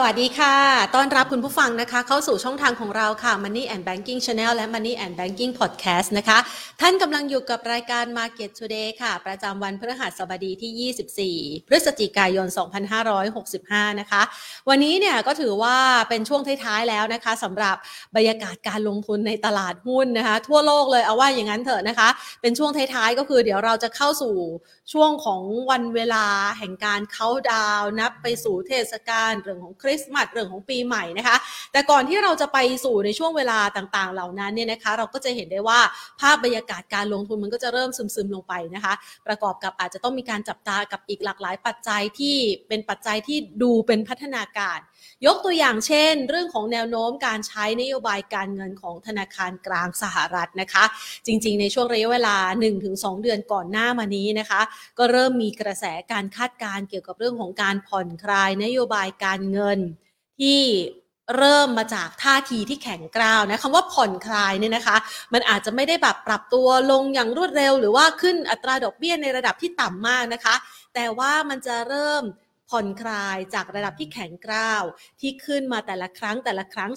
สวัสดีค่ะ ต้อนรับคุณผู้ฟังนะคะ เข้าสู่ช่องทางของเราค่ะ Money and Banking Channel และ Money and Banking Podcast นะคะ ท่านกำลังอยู่กับรายการ Market Today ค่ะ ประจำวันพฤหัสบดีที่ 24 พฤศจิกายน 2565 นะคะ วันนี้เนี่ยก็ถือว่าเป็นช่วงท้ายๆแล้วนะคะสำหรับบรรยากาศการลงทุนในตลาดหุ้นนะคะ ทั่วโลกเลยเอาว่าอย่างนั้นเถอะนะคะ เป็นช่วงท้ายๆก็คือเดี๋ยวเราจะเข้าสู่ช่วงของวันเวลาแห่งการเข้าดาวนับไปสู่เทศกาลเรื่องของริสต์มาสเรื่องของปีใหม่นะคะ แต่ก่อนที่เราจะไปสู่ในช่วงเวลาต่างๆ เหล่านั้นเนี่ยนะคะ เราก็จะเห็นได้ว่าภาพบรรยากาศการลงทุนมันก็จะเริ่มซึมๆลงไปนะคะ ประกอบกับอาจจะต้องมีการจับตากับอีกหลากหลายปัจจัยที่เป็นปัจจัยที่ดูเป็นพัฒนาการยกตัวอย่างเช่น เรื่องของแนวโน้มการใช้นโยบายการเงินของธนาคารกลางสหรัฐนะคะ จริงๆ ในช่วงระยะเวลา 1-2 เดือนก่อนหน้ามานี้นะคะ ก็เริ่มมีกระแสการคาดการเกี่ยวกับเรื่องของการผ่อนคลายนโยบายการเงินที่เริ่มมาจากท่าทีที่แข็งกร้าวนะคำว่าผ่อนคลายเนี่ยนะคะ มันอาจจะไม่ได้แบบปรับตัวลงอย่างรวดเร็ว หรือว่าขึ้นอัตราดอกเบี้ยในระดับที่ต่ำมากนะคะ แต่ว่ามันจะเริ่ม ผ่อนคลายจากระดับที่แข็งกร้าว ที่ขึ้นมาแต่ละครั้งแต่ละครั้ง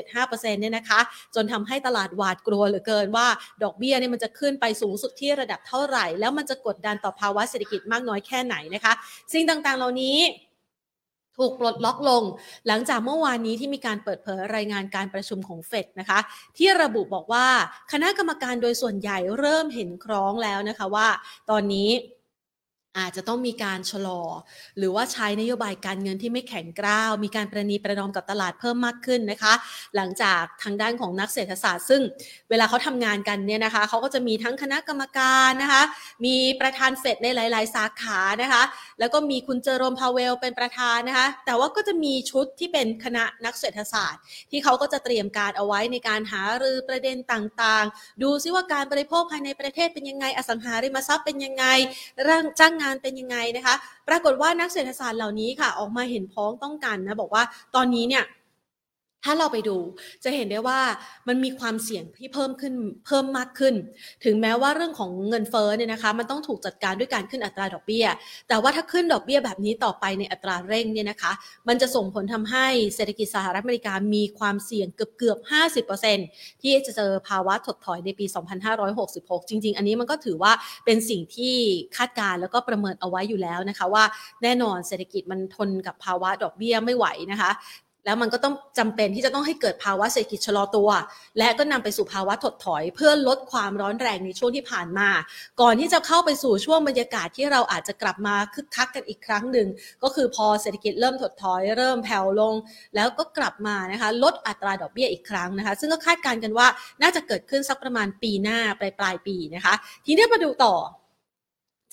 0.75%เนี่ยนะคะ จนทำให้ตลาดหวาดกลัวเหลือเกินว่า ดอกเบี้ยเนี่ยมันจะขึ้นไปสูงสุดที่ระดับเท่าไหร่ แล้วมันจะกดดันต่อภาวะเศรษฐกิจมากน้อยแค่ไหนนะคะ สิ่งต่างๆ เหล่านี้ถูกปลดล็อกลง หลังจากเมื่อวานนี้ที่มีการเปิดเผยรายงานการประชุมของเฟดนะคะ ที่ระบุบอกว่าคณะกรรมการโดยส่วนใหญ่เริ่มเห็นคล้องแล้วนะคะว่า ตอนนี้ อาจจะต้องมีการชะลอ หรือว่าใช้นโยบายการเงินที่ไม่แข็งกร้าว มีการประนีประนอมกับตลาดเพิ่มมากขึ้นนะคะ หลังจากทางด้านของนักเศรษฐศาสตร์ ซึ่งเวลาเขาทำงานกันเนี่ยนะคะเขาก็จะมีทั้งคณะกรรมการนะคะ มีประธานเฟดในหลาย ๆ สาขานะคะ แล้วก็มีคุณเจอโรมพาเวลเป็นประธานนะคะ แต่ว่าก็จะมีชุดที่เป็นคณะนักเศรษฐศาสตร์ ที่เขาก็จะเตรียมการเอาไว้ในการหารือประเด็นต่าง ๆ ดูซิว่าการบริโภคภายในประเทศเป็นยังไง อสังหาริมทรัพย์เป็นยังไงร่างจ้างงานเป็นยังไงนะคะ ปรากฏว่านักเศรษฐศาสตร์เหล่านี้ค่ะ ออกมาเห็นพ้องต้องกันนะบอกว่าตอนนี้เนี่ย ถ้าเราไปดูจะเห็นได้ว่ามันมีความเสี่ยงที่เพิ่มขึ้นเพิ่มมากขึ้น ถึงแม้ว่าเรื่องของเงินเฟ้อเนี่ยนะคะ มันต้องถูกจัดการด้วยการขึ้นอัตราดอกเบี้ย แต่ว่าถ้าขึ้นดอกเบี้ยแบบนี้ต่อไปในอัตราเร่งเนี่ยนะคะ มันจะส่งผลทำให้เศรษฐกิจสหรัฐอเมริกามีความเสี่ยงเกือบเกือบ50%ที่จะเจอภาวะถดถอยในปี 2566 จริง ๆ อันนี้มันก็ถือว่าเป็นสิ่งที่คาดการณ์แล้วก็ประเมินเอาไว้อยู่แล้วนะคะว่าแน่นอนเศรษฐกิจมันทนกับภาวะดอกเบี้ยไม่ไหวนะคะ แล้วมันก็ต้องจำเป็นที่จะต้องให้เกิดภาวะเศรษฐกิจชะลอตัว และก็นำไปสู่ภาวะถดถอย เพื่อลดความร้อนแรงในช่วงที่ผ่านมา ก่อนที่จะเข้าไปสู่ช่วงบรรยากาศที่เราอาจจะกลับมาคึกคักกันอีกครั้งหนึ่งก็คือพอเศรษฐกิจเริ่มถดถอย เริ่มแผ่วลง แล้วก็กลับมานะคะลดอัตราดอกเบี้ยอีกครั้งนะคะ ซึ่งก็คาดการณ์กันว่าน่าจะเกิดขึ้นสักประมาณปีหน้าปลายปลายปีนะคะ ทีนี้มาดูต่อ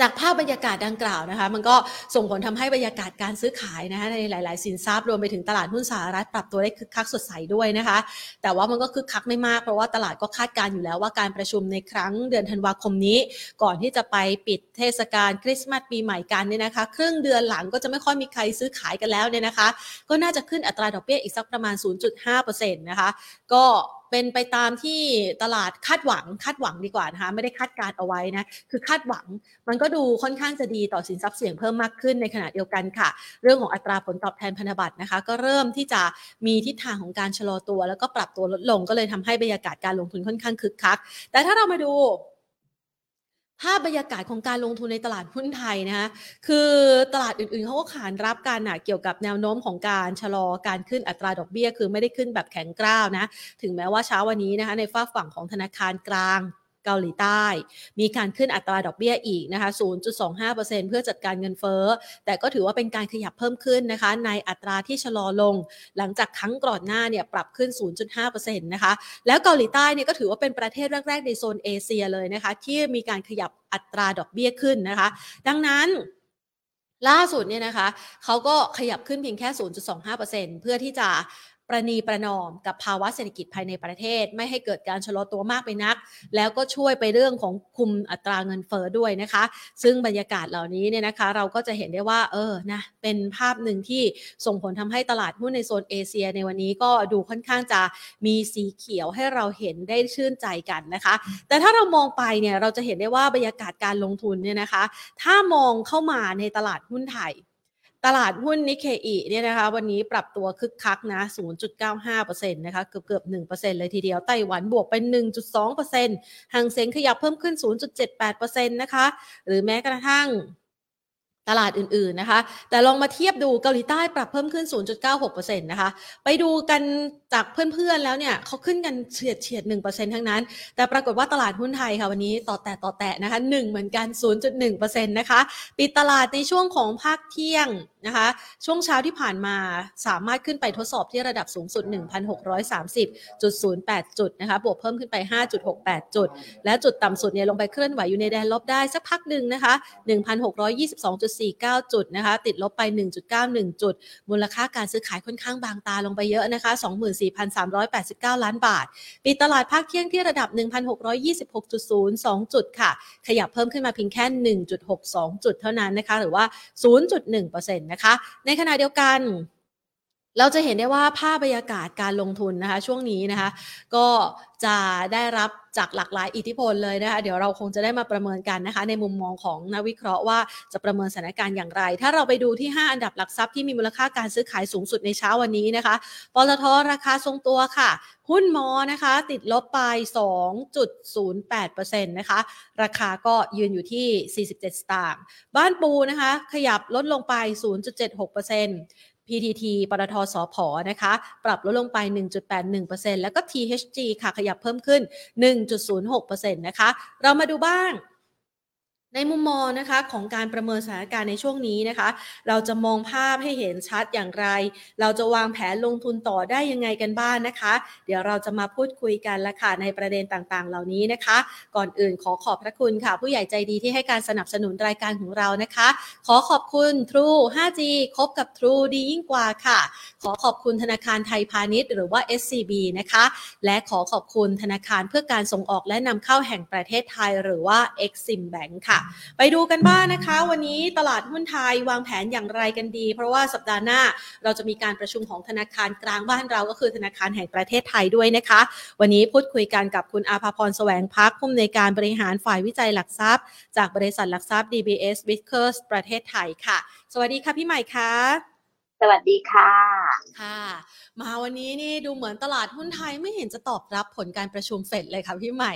จากภาพบรรยากาศดังกล่าวนะคะ มันก็ส่งผลทำให้บรรยากาศการซื้อขายนะคะในหลาย ๆ สินทรัพย์รวมไปถึงตลาดหุ้นสหรัฐปรับตัวได้คึกคักสดใสด้วยนะคะ แต่ว่ามันก็คึกคักไม่มากเพราะว่าตลาดก็คาดการอยู่แล้วว่าการประชุมในครั้งเดือนธันวาคมนี้ ก่อนที่จะไปปิดเทศกาลคริสต์มาสปีใหม่กันเนี่ยนะคะ ครึ่งเดือนหลังก็จะไม่ค่อยมีใครซื้อขายกันแล้วเนี่ยนะคะ ก็น่าจะขึ้นอัตราดอกเบี้ยอีกสักประมาณ 0.5%นะคะก็เป็นไปตามที่ตลาดคาดหวังคาดหวังดีกว่านะคะไม่ได้คาดการเอาไว้นะคือคาดหวังมันก็ดูค่อนข้างจะดีต่อสินทรัพย์เสี่ยงเพิ่มมากขึ้นในขณะเดียวกันค่ะ เรื่องของอัตราผลตอบแทนพันธบัตรนะคะ ก็เริ่มที่จะมีทิศทางของการชะลอตัว แล้วก็ปรับตัวลดลงก็เลยทำให้บรรยากาศการลงทุนค่อนข้างคึกคัก แต่ถ้าเรามาดู ภาพบรรยากาศของการลงทุนในตลาดหุ้นไทยนะคะคือตลาดอื่นๆเขาก็ขานรับการนะเกี่ยวกับแนวโน้มของการชะลอการขึ้นอัตราดอกเบี้ย คือไม่ได้ขึ้นแบบแข็งกร้าวนะ ถึงแม้ว่าเช้าวันนี้นะคะในฝ้าฝั่งของธนาคารกลาง เกาหลีใต้ มีการขึ้นอัตราดอกเบี้ยอีกนะคะ 0.25%เพื่อจัดการเงินเฟ้อ แต่ก็ถือว่าเป็นการขยับเพิ่มขึ้นนะคะ ในอัตราที่ชะลอลง หลังจากครั้งก่อนหน้าเนี่ยปรับขึ้น 0.5%นะคะ แล้วเกาหลีใต้เนี่ยก็ถือว่าเป็นประเทศแรก ๆ ในโซนเอเชียเลยนะคะ ที่มีการขยับอัตราดอกเบี้ยขึ้นนะคะ ดังนั้นล่าสุดเนี่ยนะคะเขาก็ขยับขึ้นเพียงแค่ 0.25%เพื่อที่จะ ประนีประนอมกับภาวะเศรษฐกิจภายในประเทศ ไม่ให้เกิดการชะลอตัวมากไปนัก แล้วก็ช่วยไปเรื่องของคุมอัตราเงินเฟ้อด้วยนะคะ ซึ่งบรรยากาศเหล่านี้เนี่ยนะคะ เราก็จะเห็นได้ว่าเออนะเป็นภาพหนึ่งที่ส่งผลทำให้ตลาดหุ้นในโซนเอเชีย ในวันนี้ก็ดูค่อนข้างจะมีสีเขียวให้เราเห็นได้ชื่นใจกันนะคะ แต่ถ้าเรามองไปเนี่ยเราจะเห็นได้ว่าบรรยากาศการลงทุนเนี่ยนะคะ ถ้ามองเข้ามาในตลาดหุ้นไทย ตลาดหุ้นนิเคอีเนี่ยนะคะวันนี้ปรับตัวคึกคักนะ 0.95%นะคะเกือบเกือบ1%เลยทีเดียว ไต้หวันบวกไป 1.2%หางเซ็งขยับเพิ่มขึ้น 0.78%นะคะ หรือแม้กระทั่ง ตลาดอื่นๆนะคะ แต่ลองมาเทียบดูเกาหลีใต้ปรับเพิ่มขึ้น 0.96%นะคะ ไปดูกันจากเพื่อนๆแล้วเนี่ยเขาขึ้นกันเฉียดเฉียด1%ทั้งนั้น แต่ปรากฏว่าตลาดหุ้นไทยค่ะวันนี้ต่อแตะต่อแตะนะคะ 1 เหมือนกัน 0.1%นะคะปิดตลาดในช่วงของภาคเที่ยงนะคะ ช่วงเช้าที่ผ่านมาสามารถขึ้นไปทดสอบที่ระดับสูงสุด 1,630.08 จุดนะคะ บวกเพิ่มขึ้นไป 5.68 จุด และจุดต่ำสุดเนี่ยลงไปเคลื่อนไหวอยู่ในแดนลบได้สักพักหนึ่งนะคะ 1,622. 1.49 จุดนะคะ ติดลบไป 1.91 จุด มูลค่าการซื้อขายค่อนข้างบางตาลงไปเยอะนะคะ 24,389 ล้านบาท ปิดตลาดภาคเที่ยงที่ระดับ 1,626.02 จุดค่ะ ขยับเพิ่มขึ้นมาเพียงแค่ 1.62 จุดเท่านั้นนะคะ หรือว่า 0.1%นะคะ ในขณะเดียวกัน เราจะเห็นได้ว่าภาพบรรยากาศการลงทุนนะคะช่วงนี้นะคะก็จะได้รับจากหลากหลายอิทธิพลเลยนะคะเดี๋ยวเราคงจะได้มาประเมินกันนะคะ ในมุมมองของนักวิเคราะห์ว่าจะประเมินสถานการณ์อย่างไร ถ้าเราไปดูที่ 5 อันดับหลักทรัพย์ที่มีมูลค่าการซื้อขายสูงสุดในเช้าวันนี้นะคะปตทราคาทรงตัวค่ะ หุ้นมอนะคะ ติดลบไป 2.08%นะคะ ราคาก็ยืนอยู่ที่ 47 สตางค์บ้านปูนะคะ ขยับลดลงไป 0.76% PTT ปตทสอพอนะคะ ปรับลดลงไป 1.81%แล้วก็ THG ค่ะขยับเพิ่มขึ้น 1.06%นะคะ เรามาดูบ้าง ในมุมมองนะคะของการประเมินสถานการณ์ในช่วงนี้นะคะ เราจะมองภาพให้เห็นชัดอย่างไร เราจะวางแผนลงทุนต่อได้ยังไงกันบ้างนนะคะ เดี๋ยวเราจะมาพูดคุยกันละค่ะในประเด็นต่างๆ เหล่านี้นะคะ ก่อนอื่นขอขอบพระคุณค่ะ ผู้ใหญ่ใจดีที่ให้การสนับสนุนรายการของเรานะคะ ขอขอบคุณ True 5G คบกับ True ดียิ่งกว่าค่ะ ขอขอบคุณธนาคารไทยพาณิชย์ หรือว่า SCB นะคะ และขอขอบคุณธนาคารเพื่อการส่งออกและนำเข้าแห่งประเทศไทย หรือว่า Exim Bank ค่ะไปดูกันบ้างนะคะ วันนี้ตลาดหุ้นไทยวางแผนอย่างไรกันดี เพราะว่าสัปดาห์หน้าเราจะมีการประชุมของธนาคารกลางบ้านเราก็คือธนาคารแห่งประเทศไทยด้วยนะคะ วันนี้พูดคุยกันกับคุณอาภาพรแสวงพักผู้อำนวยการบริหารฝ่ายวิจัยหลักทรัพย์ จากบริษัทหลักทรัพย์ DBS w i c k e r s ประเทศไทยค่ะ สวัสดีค่ะพี่ใหม่ค่ะ สวัสดีค่ะ ค่ะ มาวันนี้นี่ดูเหมือนตลาดหุ้นไทยไม่เห็นจะตอบรับผลการประชุมเฟดเลยค่ะพี่ใหม่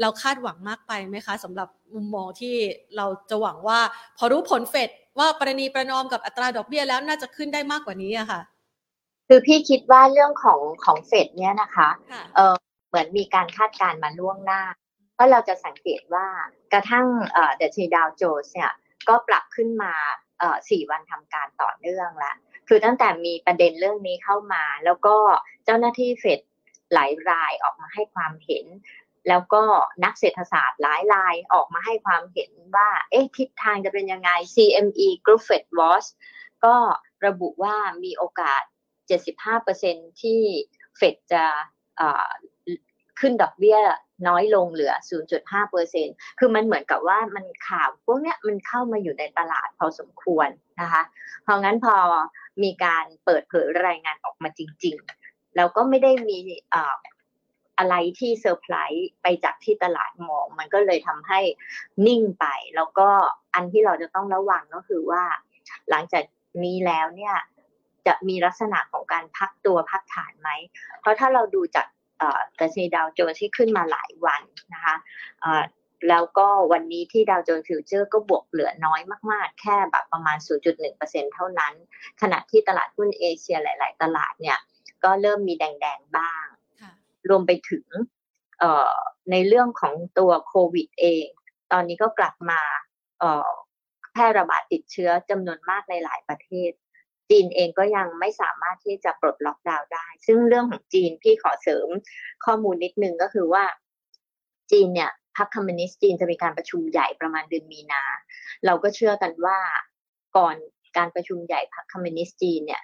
เราคาดหวังมากไปไหมคะสำหรับมุมมองที่เราจะหวังว่า พอรู้ผลเฟดว่าประนีประนอมกับอัตราดอกเบี้ยแล้วน่าจะขึ้นได้มากกว่านี้อะค่ะ คือพี่คิดว่าเรื่องของของเฟดเนี่ยนะคะค่ะเออเหมือนมีการคาดการณ์มาล่วงหน้าเพราะเราจะสังเกตว่ากระทั่งเอ่อเดชีดาวโจนส์เนี่ยก็ปรับขึ้นมาเอ่อสี่วันทำการต่อเนื่องละ คือตั้งแต่มีประเด็นเรื่องนี้เข้ามา แล้วก็เจ้าหน้าที่เฟดหลายรายออกมาให้ความเห็น แล้วก็นักเศรษฐศาสตร์หลายรายออกมาให้ความเห็นว่า เอ๊ะทิศทางจะเป็นยังไง CME Group Fed Watch ก็ระบุว่ามีโอกาส 75%ที่เฟดจะขึ้นดอกเบี้ยน้อยลงเหลือ 0.5%คือมันเหมือนกับว่ามันข่าวพวกเนี้ยมันเข้ามาอยู่ในตลาดพอสมควรนะคะ เพราะงั้นพอ มีการเปิดเผยรายงานออกมาจริง ๆ แล้วก็ไม่ได้มีอะไรที่เซอร์ไพรส์ไปจากที่ตลาดมอง มันก็เลยทำให้นิ่งไป แล้วก็อันที่เราจะต้องระวังก็คือว่า หลังจากนี้แล้วเนี่ยจะมีลักษณะของการพักตัวพักฐานไหม เพราะถ้าเราดูจากดัชนีดาวโจนส์ที่ขึ้นมาหลายวันนะคะ แล้วก็วันนี้ที่ดาวโจนส์ future ก็บวกเหลือน้อยมากๆ แค่แบบประมาณ 0.1%เท่านั้น ขณะที่ตลาดหุ้นเอเชียหลาย ๆ ตลาดเนี่ย ก็เริ่มมีแดง ๆ บ้างค่ะรวมไปถึงเอ่อในเรื่องของตัวโควิดเอง ตอนนี้ก็กลับมาเอ่อแพร่ระบาดติดเชื้อจำนวนมากในหลายประเทศ จีนเองก็ยังไม่สามารถที่จะปลดล็อกดาวน์ได้ ซึ่งเรื่องของจีนพี่ขอเสริมข้อมูลนิดนึงก็คือว่าจีนเนี่ยพ รรคคอมมิวนิสต์จีนจะมีการประชุมใหญ่ประมาณเดือนมีนา เราก็เชื่อกันว่าก่อนการประชุมใหญ่พรรคคอมมิวนิสต์จีนเนี่ย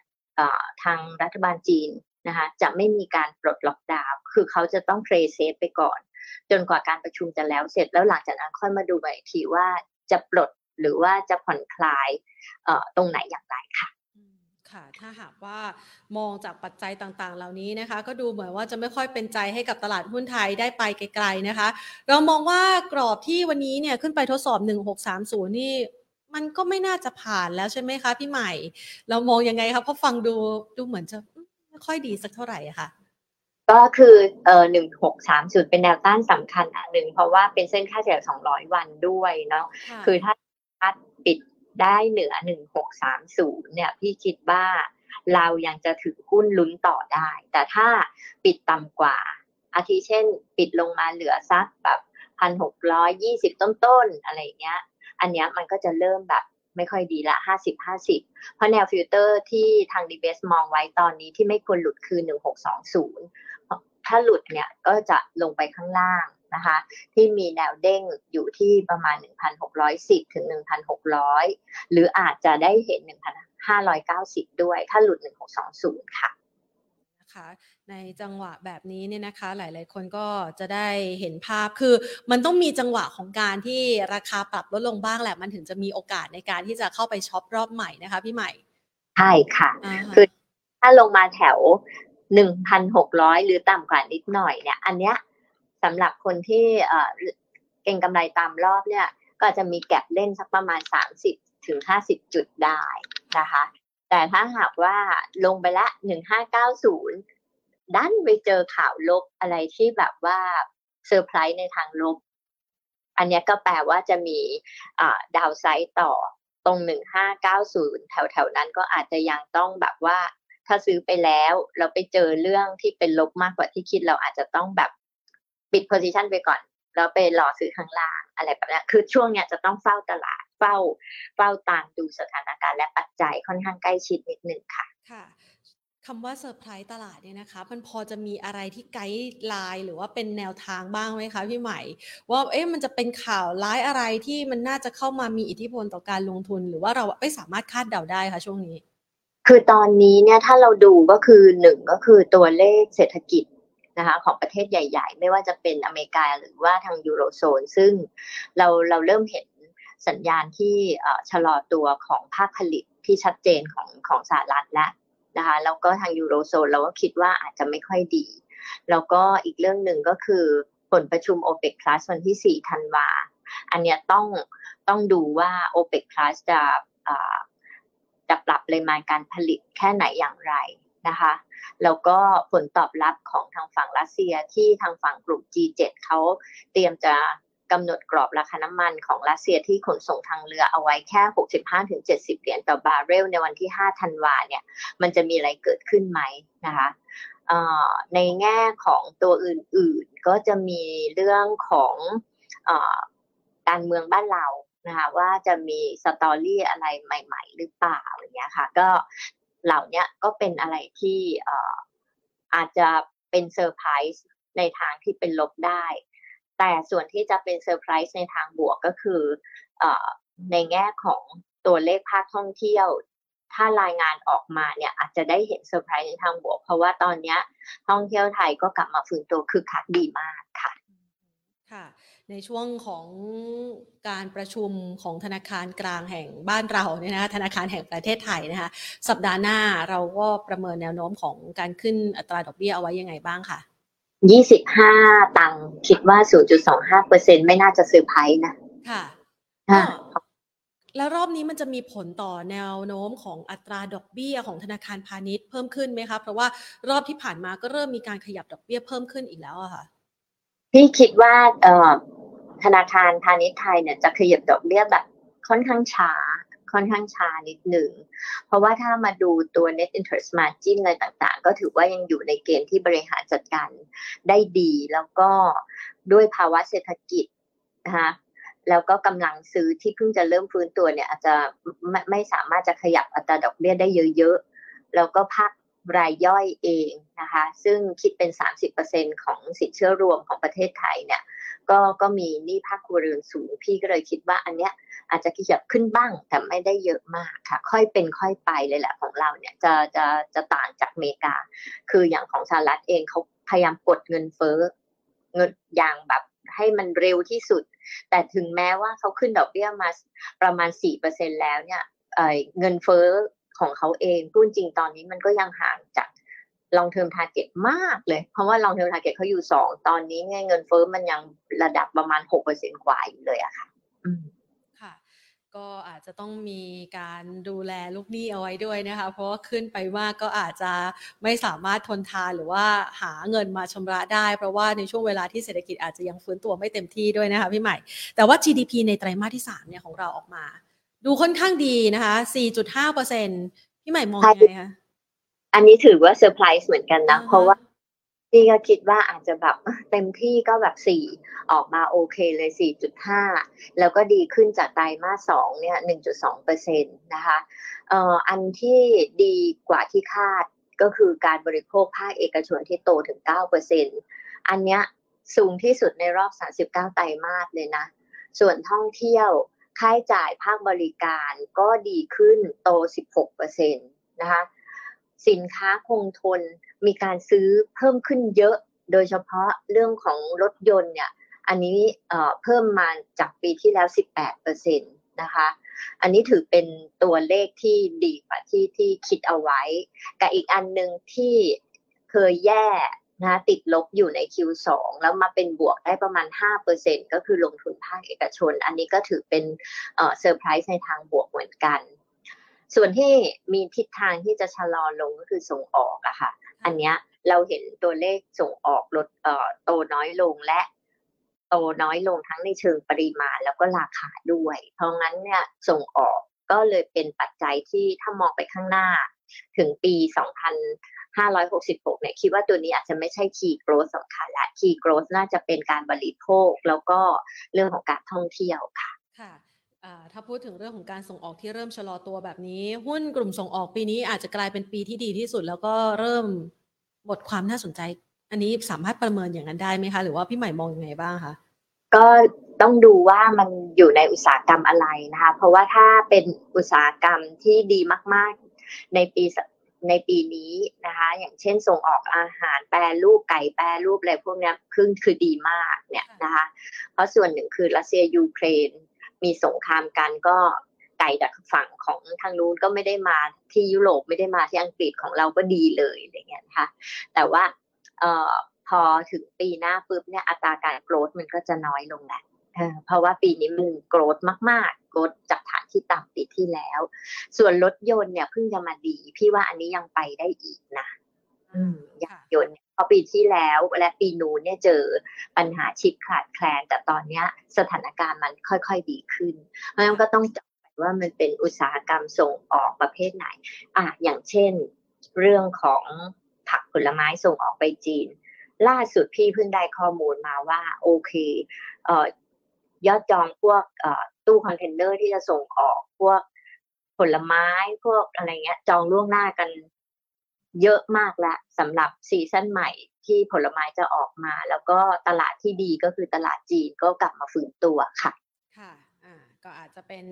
ทางรัฐบาลจีนนะคะจะไม่มีการปลดล็อกดาวน์คือเขาจะต้อง play safe ไปก่อน จนกว่าการประชุมจะแล้วเสร็จแล้วหลังจากนั้นค่อยมาดูใหม่อีกทีว่าจะปลดหรือว่าจะผ่อนคลายตรงไหนอย่างไรค่ะ ค่ะถ้าหากว่ามองจากปัจจัยต่างๆ เหล่านี้นะคะ ก็ดูเหมือนว่าจะไม่ค่อยเป็นใจให้กับตลาดหุ้นไทยได้ไปไกลๆนะคะ เรามองว่ากรอบที่วันนี้เนี่ยขึ้นไปทดสอบ 1630 นี่มันก็ไม่น่าจะผ่านแล้วใช่ไหมคะพี่ใหม่ เรามองยังไงคะเพราะฟังดูดูเหมือนจะไม่ค่อยดีสักเท่าไหร่อะค่ะก็คือเอ่อหนึ่งหกสามจุดเป็นแนวต้านสำคัญอันหนึ่งเพราะว่าเป็นเส้นค่าเฉลี่ยสองร้อยวันด้วยเนาะคือถ้าปิด ได้เหนือหนึ่งหกสามศูนย์เนี่ยพี่คิดว่าเรายังจะถือหุ้นลุ้นต่อได้ แต่ถ้าปิดต่ำกว่า อาทิเช่น ปิดลงมาเหลือสักแบบพันหกร้อยยี่สิบต้นๆ อะไรเงี้ย อันเนี้ยมันก็จะเริ่มแบบไม่ค่อยดีละห้าสิบห้าสิบเพราะแนวฟิลเตอร์ที่ทาง DBS มองไว้ตอนนี้ที่ไม่ควรหลุดคือหนึ่งหกสองศูนย์ถ้าหลุดเนี่ยก็จะลงไปข้างล่าง นะคะที่มีแนวเด้งอยู่ที่ประมาณ 1,610 ถึง 1,600 หรืออาจจะได้เห็น 1,590 ด้วย ถ้าหลุด 1620 ค่ะนะคะในจังหวะแบบนี้เนี่ยนะคะ หลาย ๆ คนก็จะได้เห็นภาพคือ มันต้องมีจังหวะของการที่ราคาปรับลดลงบ้างแหละ มันถึงจะมีโอกาสในการที่จะเข้าไปช็อปรอบใหม่นะคะ พี่ใหม่ใช่ค่ะ คือถ้าลงมาแถว1,600หรือต่ำกว่านิดหน่อยเนี่ย อันเนี้ย สำหรับคนที่เก่งกำไรตามรอบเนี่ย ก็จะมีแก็บเล่นสักประมาณ 30 ถึง 50 จุดได้นะคะ แต่ถ้าหากว่าลงไปละ 1590 ดันไปเจอข่าวลบอะไรที่แบบว่าเซอร์ไพรส์ในทางลบ อันนี้ก็แปลว่าจะมีดาวไซต์ต่อตรง 1590 แถวๆนั้นก็อาจจะยังต้องแบบว่าถ้าซื้อไปแล้วเราไปเจอเรื่องที่เป็นลบมากกว่าที่คิดเราอาจจะต้องแบบ ปิด position ไปก่อน แล้วไปรอซื้อข้างล่างอะไรแบบนี้คือช่วงเนี้ยจะต้องเฝ้าตลาดเฝ้าเฝ้าตามดูสถานการณ์และปัจจัยค่อนข้างใกล้ชิดนิดนึงค่ะค่ะคำว่าซอร์ไพรส์ตลาดเนี่ยนะคะ มันพอจะมีอะไรที่ guideline หรือว่าเป็นแนวทางบ้างไหมคะพี่ใหม่ ว่าเอ๊ะมันจะเป็นข่าวร้ายอะไรที่มันน่าจะเข้ามามีอิทธิพลต่อการลงทุน หรือว่าเราไม่สามารถคาดเดาได้คะช่วงนี้ คือตอนนี้เนี่ยถ้าเราดูก็คือหนึ่งก็คือตัวเลขเศรษฐกิจ นะคะของประเทศใหญ่ ๆ ไม่ว่าจะเป็นอเมริกาหรือว่าทางยูโรโซน ซึ่งเราเราเริ่มเห็นสัญญาณที่ชะลอตัวของภาคผลิตที่ชัดเจนของของสหรัฐแล้วนะคะแล้วก็ทางยูโรโซนเราก็คิดว่าอาจจะไม่ค่อยดี แล้วก็อีกเรื่องหนึ่งก็คือผลประชุม OPEC Plus วันที่ 4 ธันวา อันนี้ต้องต้องดูว่า OPEC Plus จะจะปรับปริมาณการผลิตแค่ไหนอย่างไร นะคะ แล้วก็ผลตอบรับของทางฝั่งรัสเซียที่ทางฝั่งกลุ่ม G7 เขาเตรียมจะกำหนดกรอบราคาน้ำมันของรัสเซียที่ขนส่งทางเรือเอาไว้แค่ 65-70 เหรียญต่อบาร์เรลในวันที่ 5 ธันวาเนี่ย มันจะมีอะไรเกิดขึ้นไหมนะคะในแง่ของตัวอื่นๆ ก็จะมีเรื่องของการเมืองบ้านเรานะคะว่าจะมี story อะไรใหม่ ๆ หรือเปล่าอย่างเงี้ยค่ะ ก็ เหล่านี้ก็เป็นอะไรที่อาจจะเป็นเซอร์ไพรส์ในทางที่เป็นลบได้ แต่ส่วนที่จะเป็นเซอร์ไพรส์ในทางบวกก็คือในแง่ของตัวเลขภาคท่องเที่ยว ถ้ารายงานออกมาเนี่ยอาจจะได้เห็นเซอร์ไพรส์ในทางบวก เพราะว่าตอนนี้ท่องเที่ยวไทยก็กลับมาฟื้นตัวคึกคักดีมากค่ะ ค่ะ ในช่วงของการประชุมของธนาคารกลางแห่งบ้านเราเนี่ยนะธนาคารแห่งประเทศไทยนะคะสัปดาห์หน้าเราก็ประเมินแนวโน้มของการขึ้นอัตราดอกเบี้ยเอาไว้ยังไงบ้างค่ะยี่สิบห้าตังค์คิดว่าศูนย์จุดสองห้าเปอร์เซ็นไม่น่าจะซื้อไพ่นะค่ะแล้วรอบนี้มันจะมีผลต่อแนวโน้มของอัตราดอกเบี้ยของธนาคารพาณิชย์เพิ่มขึ้นไหมคะ เพราะว่ารอบที่ผ่านมาก็เริ่มมีการขยับดอกเบี้ยเพิ่มขึ้นอีกแล้วอะค่ะ พี่คิดว่าธนาคารพาณิชย์ไทยเนี่ยจะขยับดอกเบี้ยแบบค่อนข้างช้า ค่อนข้างช้านิดหนึ่ง เพราะว่าถ้ามาดูตัว net interest margin อะไรต่างๆ ก็ถือว่ายังอยู่ในเกณฑ์ที่บริหารจัดการได้ดี แล้วก็ด้วยภาวะเศรษฐกิจนะคะแล้วก็กำลังซื้อที่เพิ่งจะเริ่มฟื้นตัวเนี่ยอาจจะไม่ไม่สามารถจะขยับอัตราดอกเบี้ยได้เยอะๆ แล้วก็ภาค รายย่อยเองนะคะซึ่งคิดเป็น 30%ของสินเชื่อรวมของประเทศไทยเนี่ยก็ก็มีหนี้ภาคครัวเรือนสูงพี่ก็เลยคิดว่าอันเนี้ยอาจจะขยับขึ้นบ้างแต่ไม่ได้เยอะมากค่ะ ค่อยเป็นค่อยไปเลยแหละของเราเนี่ยจะจะจะต่างจากอเมริกา คืออย่างของสหรัฐเองเขาพยายามกดเงินเฟ้อเงินอย่างแบบให้มันเร็วที่สุด แต่ถึงแม้ว่าเขาขึ้นดอกเบี้ยมาประมาณ4%แล้วเนี่ยเงินเฟ้อ ของเขาเองพูดจริงตอนนี้มันก็ยังห่างจาก long term target มากเลย เพราะว่า long term target เขาอยู่สองตอนนี้เงินเฟ้อมันยังระดับประมาณหกเปอร์เซ็นกว่าอยู่เลยอะค่ะค่ะ ก็อาจจะต้องมีการดูแลลูกหนี้เอาไว้ด้วยนะคะ เพราะว่าขึ้นไปมากก็อาจจะไม่สามารถทนทานหรือว่าหาเงินมาชำระได้ เพราะว่าในช่วงเวลาที่เศรษฐกิจอาจจะยังฟื้นตัวไม่เต็มที่ด้วยนะคะพี่ใหม่ แต่ว่า GDP ในไตรมาสที่3เนี่ยของเราออกมา ดูค่อนข้างดีนะคะ 4.5เปอร์เซ็นต์พี่ใหม่มองยังไงคะ อันนี้ถือว่าเซอร์ไพรส์เหมือนกันนะ เพราะว่าพี่ก็คิดว่าอาจจะแบบเต็มที่ก็แบบสี่ออกมาโอเคเลยสี่จุดห้าแล้วก็ดีขึ้นจากไตรมาสสองเนี่ยหนึ่งจุดสองเปอร์เซ็นต์นะคะเอ่ออันที่ดีกว่าที่คาดก็คือการบริโภคภาคเอกชนที่โตถึงเก้าเปอร์เซ็นต์อันเนี้ยสูงที่สุดในรอบสาสิบเก้าไตรมาสเลยนะ ส่วนท่องเที่ยว ค่าใช้จ่ายภาคบริการก็ดีขึ้นโตสิบหกเปอร์เซ็นตนะคะสินค้าคงทนมีการซื้อเพิ่มขึ้นเยอะ โดยเฉพาะเรื่องของรถยนต์เนี่ยอันนี้เพิ่มมาจากปีที่แล้ว 18%นะคะ อันนี้ถือเป็นตัวเลขที่ดีกว่าที่ที่คิดเอาไว้ กับอีกอันหนึ่งที่เคยแย่ นะติดลบอยู่ใน Q2 แล้วมาเป็นบวกได้ประมาณ 5%ก็คือลงทุนภาคเอกชน อันนี้ก็ถือเป็นเซอร์ไพรส์ในทางบวกเหมือนกัน ส่วนที่มีทิศทางที่จะชะลอลงก็คือส่งออกอะค่ะ อันเนี้ยเราเห็นตัวเลขส่งออกลดเอ่อโตน้อยลงและโตน้อยลงทั้งในเชิงปริมาณแล้วก็ราคาด้วย เพราะงั้นเนี่ยส่งออกก็เลยเป็นปัจจัยที่ถ้ามองไปข้างหน้าถึงปี 2566เนี่ยคิดว่าตัวนี้อาจจะไม่ใช่คีย์โกรธสำคัญละคีย์โกรธน่าจะเป็นการบริโภคแล้วก็เรื่องของการท่องเที่ยวค่ะค่ะถ้าพูดถึงเรื่องของการส่งออกที่เริ่มชะลอตัวแบบนี้ หุ้นกลุ่มส่งออกปีนี้อาจจะกลายเป็นปีที่ดีที่สุด แล้วก็เริ่มหมดความน่าสนใจ อันนี้สามารถประเมินอย่างนั้นได้ไหมคะ หรือว่าพี่ใหม่มองยังไงบ้างคะก็ต้องดูว่ามันอยู่ในอุตสาหกรรมอะไรนะคะ เพราะว่าถ้าเป็นอุตสาหกรรมที่ดีมาก ๆ ในปี ในปีนี้นะคะ อย่างเช่นส่งออกอาหารแปรรูปไก่แปรรูปอะไรพวกนี้คือคือดีมากเนี่ยนะคะ เพราะส่วนหนึ่งคือรัสเซียยูเครนมีสงครามกันก็ไก่จากฝั่งของทางนู้นก็ไม่ได้มาที่ยุโรปไม่ได้มาที่อังกฤษของเราก็ดีเลยอะไรเงี้ยนะคะแต่ว่าเอ่อพอถึงปีหน้าปุ๊บเนี่ยอัตราการโกรธมันก็จะน้อยลงแหละ เพราะว่าปีนี้มันโกรธมากๆ โกรธจากฐานที่ต่ำปีที่แล้ว ส่วนรถยนต์เนี่ยเพิ่งจะมาดี พี่ว่าอันนี้ยังไปได้อีกนะยานยนต์พอปีที่แล้วและปีนู้นเนี่ยเจอปัญหาชิปขาดแคลน แต่ตอนนี้สถานการณ์มันค่อยๆดีขึ้นเพราะฉะนั้นก็ต้องจับว่ามันเป็นอุตสาหกรรมส่งออกประเภทไหน อะอย่างเช่น เรื่องของผักผลไม้ส่งออกไปจีน ล่าสุดพี่เพิ่งได้ข้อมูลมาว่า โอเคเอ่อ ยอดจองพวกตู้คอนเทนเนอร์ที่จะส่งออกพวกผลไม้พวกอะไรเงี้ย จองล่วงหน้ากันเยอะมากแล้วสำหรับ season ใหม่ที่ผลไม้จะออกมา แล้วก็ตลาดที่ดีก็คือตลาดจีนก็กลับมาฟื้นตัวค่ะ ค่ะ ก็อาจจะเป็น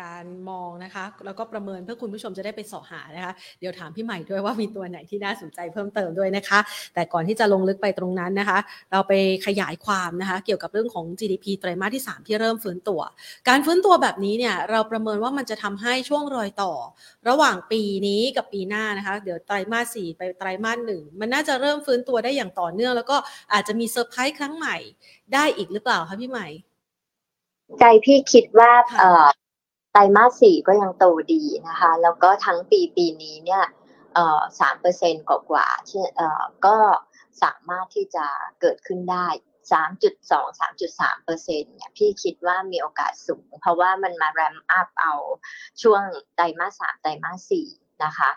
การมองนะคะ แล้วก็ประเมินเพื่อคุณผู้ชมจะได้ไปเสาะหานะคะ เดี๋ยวถามพี่ใหม่ด้วยว่ามีตัวไหนที่น่าสนใจเพิ่มเติมด้วยนะคะ แต่ก่อนที่จะลงลึกไปตรงนั้นนะคะ เราไปขยายความนะคะ เกี่ยวกับเรื่องของ GDP ไตรมาสที่ 3 ที่เริ่มฟื้นตัว การฟื้นตัวแบบนี้เนี่ยเราประเมินว่ามันจะทำให้ช่วงรอยต่อ ระหว่างปีนี้กับปีหน้านะคะ เดี๋ยวไตรมาสสี่ไปไตรมาสหนึ่งมันน่าจะเริ่มฟื้นตัวได้อย่างต่อเนื่อง แล้วก็อาจจะมีเซอร์ไพรส์ครั้งใหม่ได้อีกหรือเปล่าคะพี่ใหม่ ใจพี่คิดว่าเอ่อไตรมาสสี่ก็ยังโตดีนะคะ แล้วก็ทั้งปีปีนี้เนี่ยเอ่อสามเปอร์เซ็นต์กว่าที่เอ่อก็สามารถที่จะเกิดขึ้นได้สามจุดสองสามจุดสามเปอร์เซ็นต์เนี่ยพี่คิดว่ามีโอกาสสูง เพราะว่ามันมา ramp up เอาช่วงไตรมาสสามไตรมาสสี่นะคะ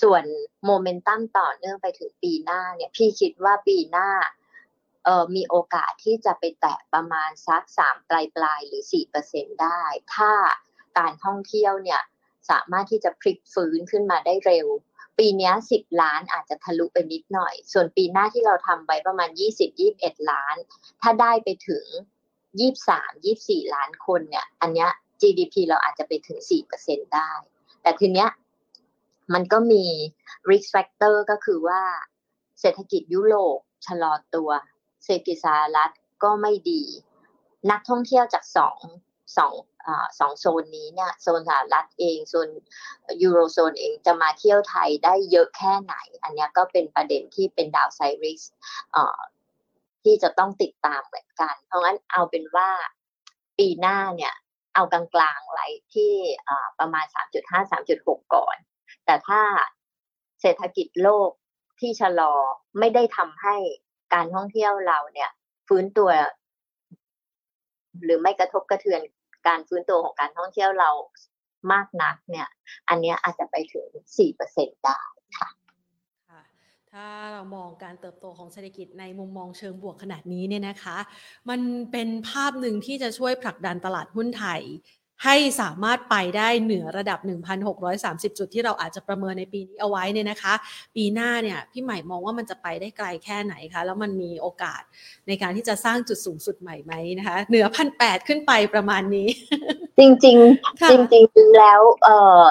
ส่วนโมเมนตัมต่อเนื่องไปถึงปีหน้าเนี่ยพี่คิดว่าปีหน้า เออมีโอกาสที่จะไปแตะประมาณสักสามปลายปลายหรือสี่เปอร์เซ็นได้ ถ้าการท่องเที่ยวเนี่ยสามารถที่จะพลิกฟื้นขึ้นมาได้เร็ว ปีนี้สิบล้านอาจจะทะลุไปนิดหน่อย ส่วนปีหน้าที่เราทำไว้ประมาณยี่สิบยี่บเอ็ดล้าน ถ้าได้ไปถึงยี่สามยี่สี่ล้านคนเนี่ย อันเนี้ย GDP เราอาจจะไปถึงสี่เปอร์เซ็นได้ แต่ทีเนี้ยมันก็มี risk factor ก็คือว่าเศรษฐกิจยุโรปชะลอตัว เศรษฐกิจสหรัฐก็ไม่ดี นักท่องเที่ยวจากสองสองสองโซนนี้เนี่ยโซนสหรัฐเองโซนยูโรโซนเองจะมาเที่ยวไทยได้เยอะแค่ไหน อันนี้ก็เป็นประเด็นที่เป็นดาวไซริสที่จะต้องติดตามเหมือนกัน เพราะงั้นเอาเป็นว่าปีหน้าเนี่ยเอากลางๆไว้ที่ประมาณ 3.5 3.6 ก่อน แต่ถ้าเศรษฐกิจโลกที่ชะลอไม่ได้ทำให้ การท่องเที่ยวเราเนี่ย ฟื้นตัว หรือไม่กระทบกระเทือนการฟื้นตัวของการท่องเที่ยวเรามากนักเนี่ย อันนี้อาจจะไปถึง 4%ได้ค่ะถ้าเรามองการเติบโตของเศรษฐกิจในมุมมองเชิงบวกขนาดนี้เนี่ยนะคะ มันเป็นภาพหนึ่งที่จะช่วยผลักดันตลาดหุ้นไทย ให้สามารถไปได้เหนือระดับ 1,630 จุดที่เราอาจจะประเมินในปีนี้เอาไว้เนี่ยนะคะ ปีหน้าเนี่ยพี่ใหม่มองว่ามันจะไปได้ไกลแค่ไหนคะ แล้วมันมีโอกาสในการที่จะสร้างจุดสูงสุดใหม่ไหมนะคะ เหนือพันแขึ้นไปประมาณนี้ จริงจริงจริงจริงแล้วเอ่อ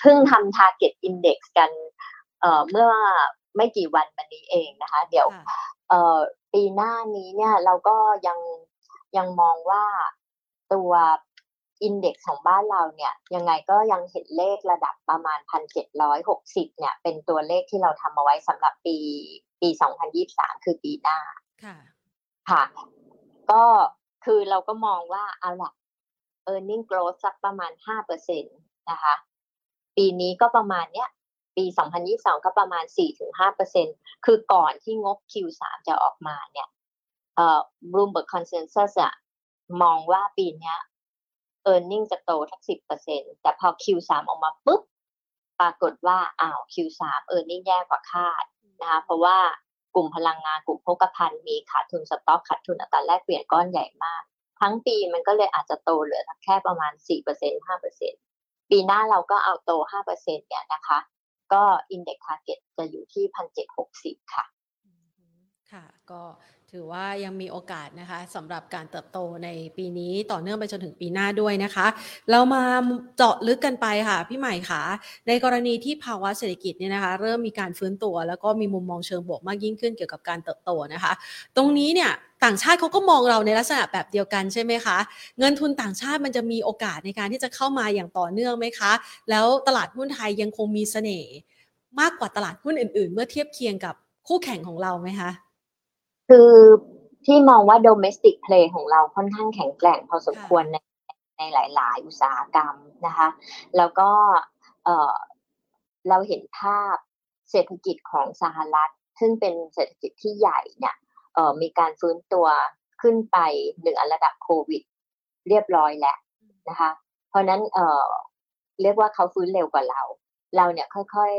เพิ่งทำ target index กันเอ่อเมื่อไม่กี่วันมานี้เองนะคะ เดี๋ยวเอ่อปีหน้านี้เนี่ยเราก็ยังยังมองว่าตัว อินเด็กซ์ของบ้านเราเนี่ยยังไงก็ยังเห็นเลขระดับประมาณพันเจ็ดร้อยหกสิบเนี่ย เป็นตัวเลขที่เราทำเอาไว้สำหรับปีปีสองพันยี่สามคือปีหน้า ค่ะ ค่ะ ก็คือเราก็มองว่าเอาละ e a r n i n g growth สักประมาณห้าเปอร์เซ็นตนะคะ ปีนี้ก็ประมาณเนี้ย ปี 2022 ก็ประมาณ 4-5%คือก่อนที่งบ Q3 จะออกมาเนี่ยเอ่อ Bloomberg Consensus อะมองว่าปีนี้ e a r n i n g จะโตทั้ง10%แต่พอ Q3 ออกมาปุ๊บ ปรากฏว่าอ้าว Q3 e a r n i n g แย่กว่าคาดนะคะเพราะว่ากลุ่มพลังงานกลุ่มโภคภัณฑ์มีขาดทุนสต็อกขาดทุนอัตราแลกเปลี่ยนก้อนใหญ่มาก ทั้งปีมันก็เลยอาจจะโตเหลือแค่ประมาณ 4% 5%ปีหน้าเราก็เอาโต 5%เนี่ยนะคะ ก็ index target จะอยู่ที่พันเจ็ดหกสิบค่ะ ค่ะ ก็ ถือว่ายังมีโอกาสนะคะสำหรับการเติบโตในปีนี้ต่อเนื่องไปจนถึงปีหน้าด้วยนะคะ เรามาเจาะลึกกันไปค่ะ พี่ใหม่คะในกรณีที่ภาวะเศรษฐกิจเนี่ยนะคะ เริ่มมีการฟื้นตัว แล้วก็มีมุมมองเชิงบวกมากยิ่งขึ้นเกี่ยวกับการเติบโตนะคะ ตรงนี้เนี่ยต่างชาติเขาก็มองเราในลักษณะแบบเดียวกันใช่ไหมคะ เงินทุนต่างชาติมันจะมีโอกาสในการที่จะเข้ามาอย่างต่อเนื่องไหมคะ แล้วตลาดหุ้นไทยยังคงมีเสน่ห์มากกว่าตลาดหุ้นอื่น ๆ เมื่อเทียบเคียงกับคู่แข่งของเราไหมคะ คือที่มองว่า domestic play ของเราค่อนข้างแข็งแกร่งพอสมควรในในหลาย ๆ อุตสาหกรรมนะคะ แล้วก็เเราเห็นภาพเศรษฐกิจของสหรัฐ ซึ่งเป็นเศรษฐกิจที่ใหญ่เนี่ยมีการฟื้นตัวขึ้นไปเหนือระดับโควิด เรียบร้อยแล้วนะคะ เพราะนั้นเเรียกว่าเขาฟื้นเร็วกว่าเรา เราเนี่ยค่อย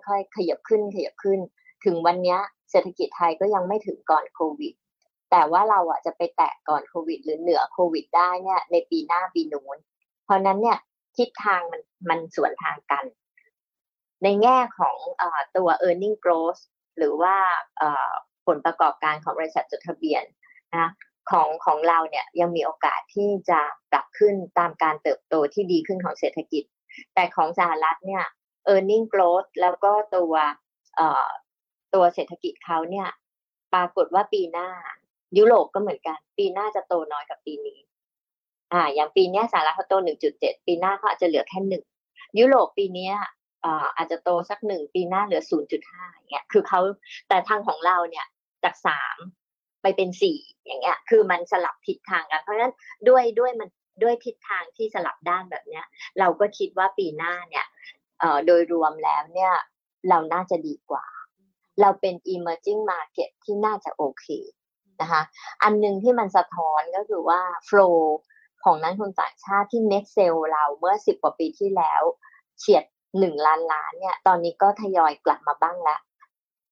ๆค่อยๆขยับขึ้นขยับขึ้น ถึงวันนี้ เศรษฐกิจไทยก็ยังไม่ถึงก่อนโควิด แต่ว่าเราอะจะไปแตะก่อนโควิด หรือเหนือโควิด ได้เนี่ยในปีหน้าปีนู้น เพราะนั้นเนี่ยทิศทางมันมันสวนทางกัน ในแง่ของอตัว e a r n i n g growth หรือว่าผลประกอบการของบริษัทจดทะเบียนนะของของเราเนี่ยยังมีโอกาสที่จะปรับขึ้นตามการเติบโตที่ดีขึ้นของเศรษฐกิจ แต่ของสหรัฐเนี่ย e a r n i n g growth แล้วก็ตัว ตัวเศรษฐกิจเขาเนี่ย ปรากฏว่าปีหน้า ยุโรปก็เหมือนกัน ปีหน้าจะโตน้อยกับปีนี้ อ่า อย่างปีนี้สหรัฐเขาโต 1.7 ปีหน้าเขาอาจจะเหลือแค่หนึ่งยุโรปปีนี้อ่าอาจจะโตสักหนึ่งปีหน้าเหลือ 0.5อย่างเงี้ยคือเขาแต่ทางของเราเนี่ยจากสามไปเป็นสี่อย่างเงี้ย คือมันสลับทิศทางกัน เพราะฉะนั้นด้วยด้วยมันด้วยทิศทางที่สลับด้านแบบเนี้ย เราก็คิดว่าปีหน้าเนี่ยโดยรวมแล้วเนี่ย เราน่าจะดีกว่า เราเป็น emerging market ที่น่าจะโอเคนะคะอันหนึ่งที่มันสะท้อนก็คือว่า flow ของนักทุนต่างชาติที่ net sale เราเมื่อสิบกว่าปีที่แล้วเฉียดหนึ่งล้านล้านเนี่ย ตอนนี้ก็ทยอยกลับมาบ้างแล้ว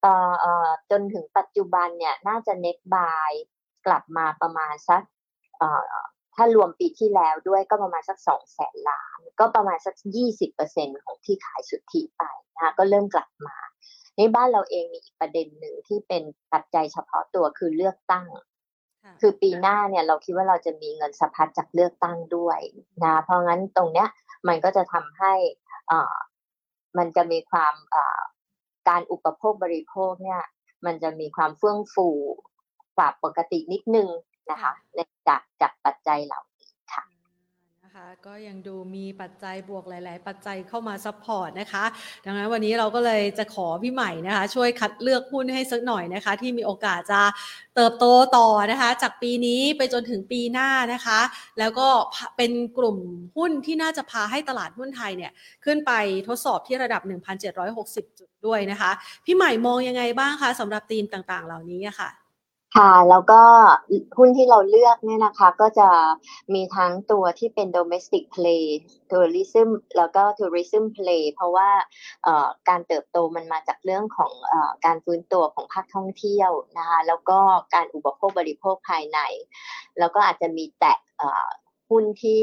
ต่อจนถึงปัจจุบันเนี่ยน่าจะ net buy กลับมาประมาณสักถ้ารวมปีที่แล้วด้วยก็ประมาณสักสองแสนล้าน ก็ประมาณสักยี่สิบเปอร์เซ็นของที่ขายสุทธิไปนะคะก็เริ่มกลับมา ในบ้านเราเองมีอีกประเด็นหนึ่งที่เป็นปัจจัยเฉพาะตัวคือเลือกตั้ง คือปีหน้าเนี่ยเราคิดว่าเราจะมีเงินสะพัดจากเลือกตั้งด้วยนะเพราะงั้นตรงเนี้ยมันก็จะทำให้อ่ามันจะมีความอ่าการอุปโภคบริโภคเนี่ย มันจะมีความเฟื่องฟูกว่าปกตินิดนึงนะคะจากจากปัจจัยเหล่า นี้ค่ะนะคะนะคะก็ยังดูมีปัจจัยบวกหลาย ๆ ปัจจัยเข้ามา support นะคะ ดังนั้นวันนี้เราก็เลยจะขอพี่ใหม่นะคะ ช่วยคัดเลือกหุ้นให้สักหน่อยนะคะ ที่มีโอกาสจะเติบโตต่อนะคะ จากปีนี้ไปจนถึงปีหน้านะคะ แล้วก็เป็นกลุ่มหุ้นที่น่าจะพาให้ตลาดหุ้นไทยเนี่ยขึ้นไปทดสอบที่ระดับ 1,760 จุดด้วยนะคะ พี่ใหม่มองยังไงบ้างคะสำหรับธีมต่าง ๆ เหล่านี้ค่ะ ค่ะแล้วก็หุ้นที่เราเลือกเนี่ยนะคะก็จะมีทั้งตัวที่เป็น domestic play tourism แล้วก็ tourism play เพราะว่าการเติบโตมันมาจากเรื่องของอการฟื้นตัวของภาคท่องเที่ยวนะคะแล้วก็การอุปโภคบริโภคภายใน แล้วก็อาจจะมีแตะหุ้นที่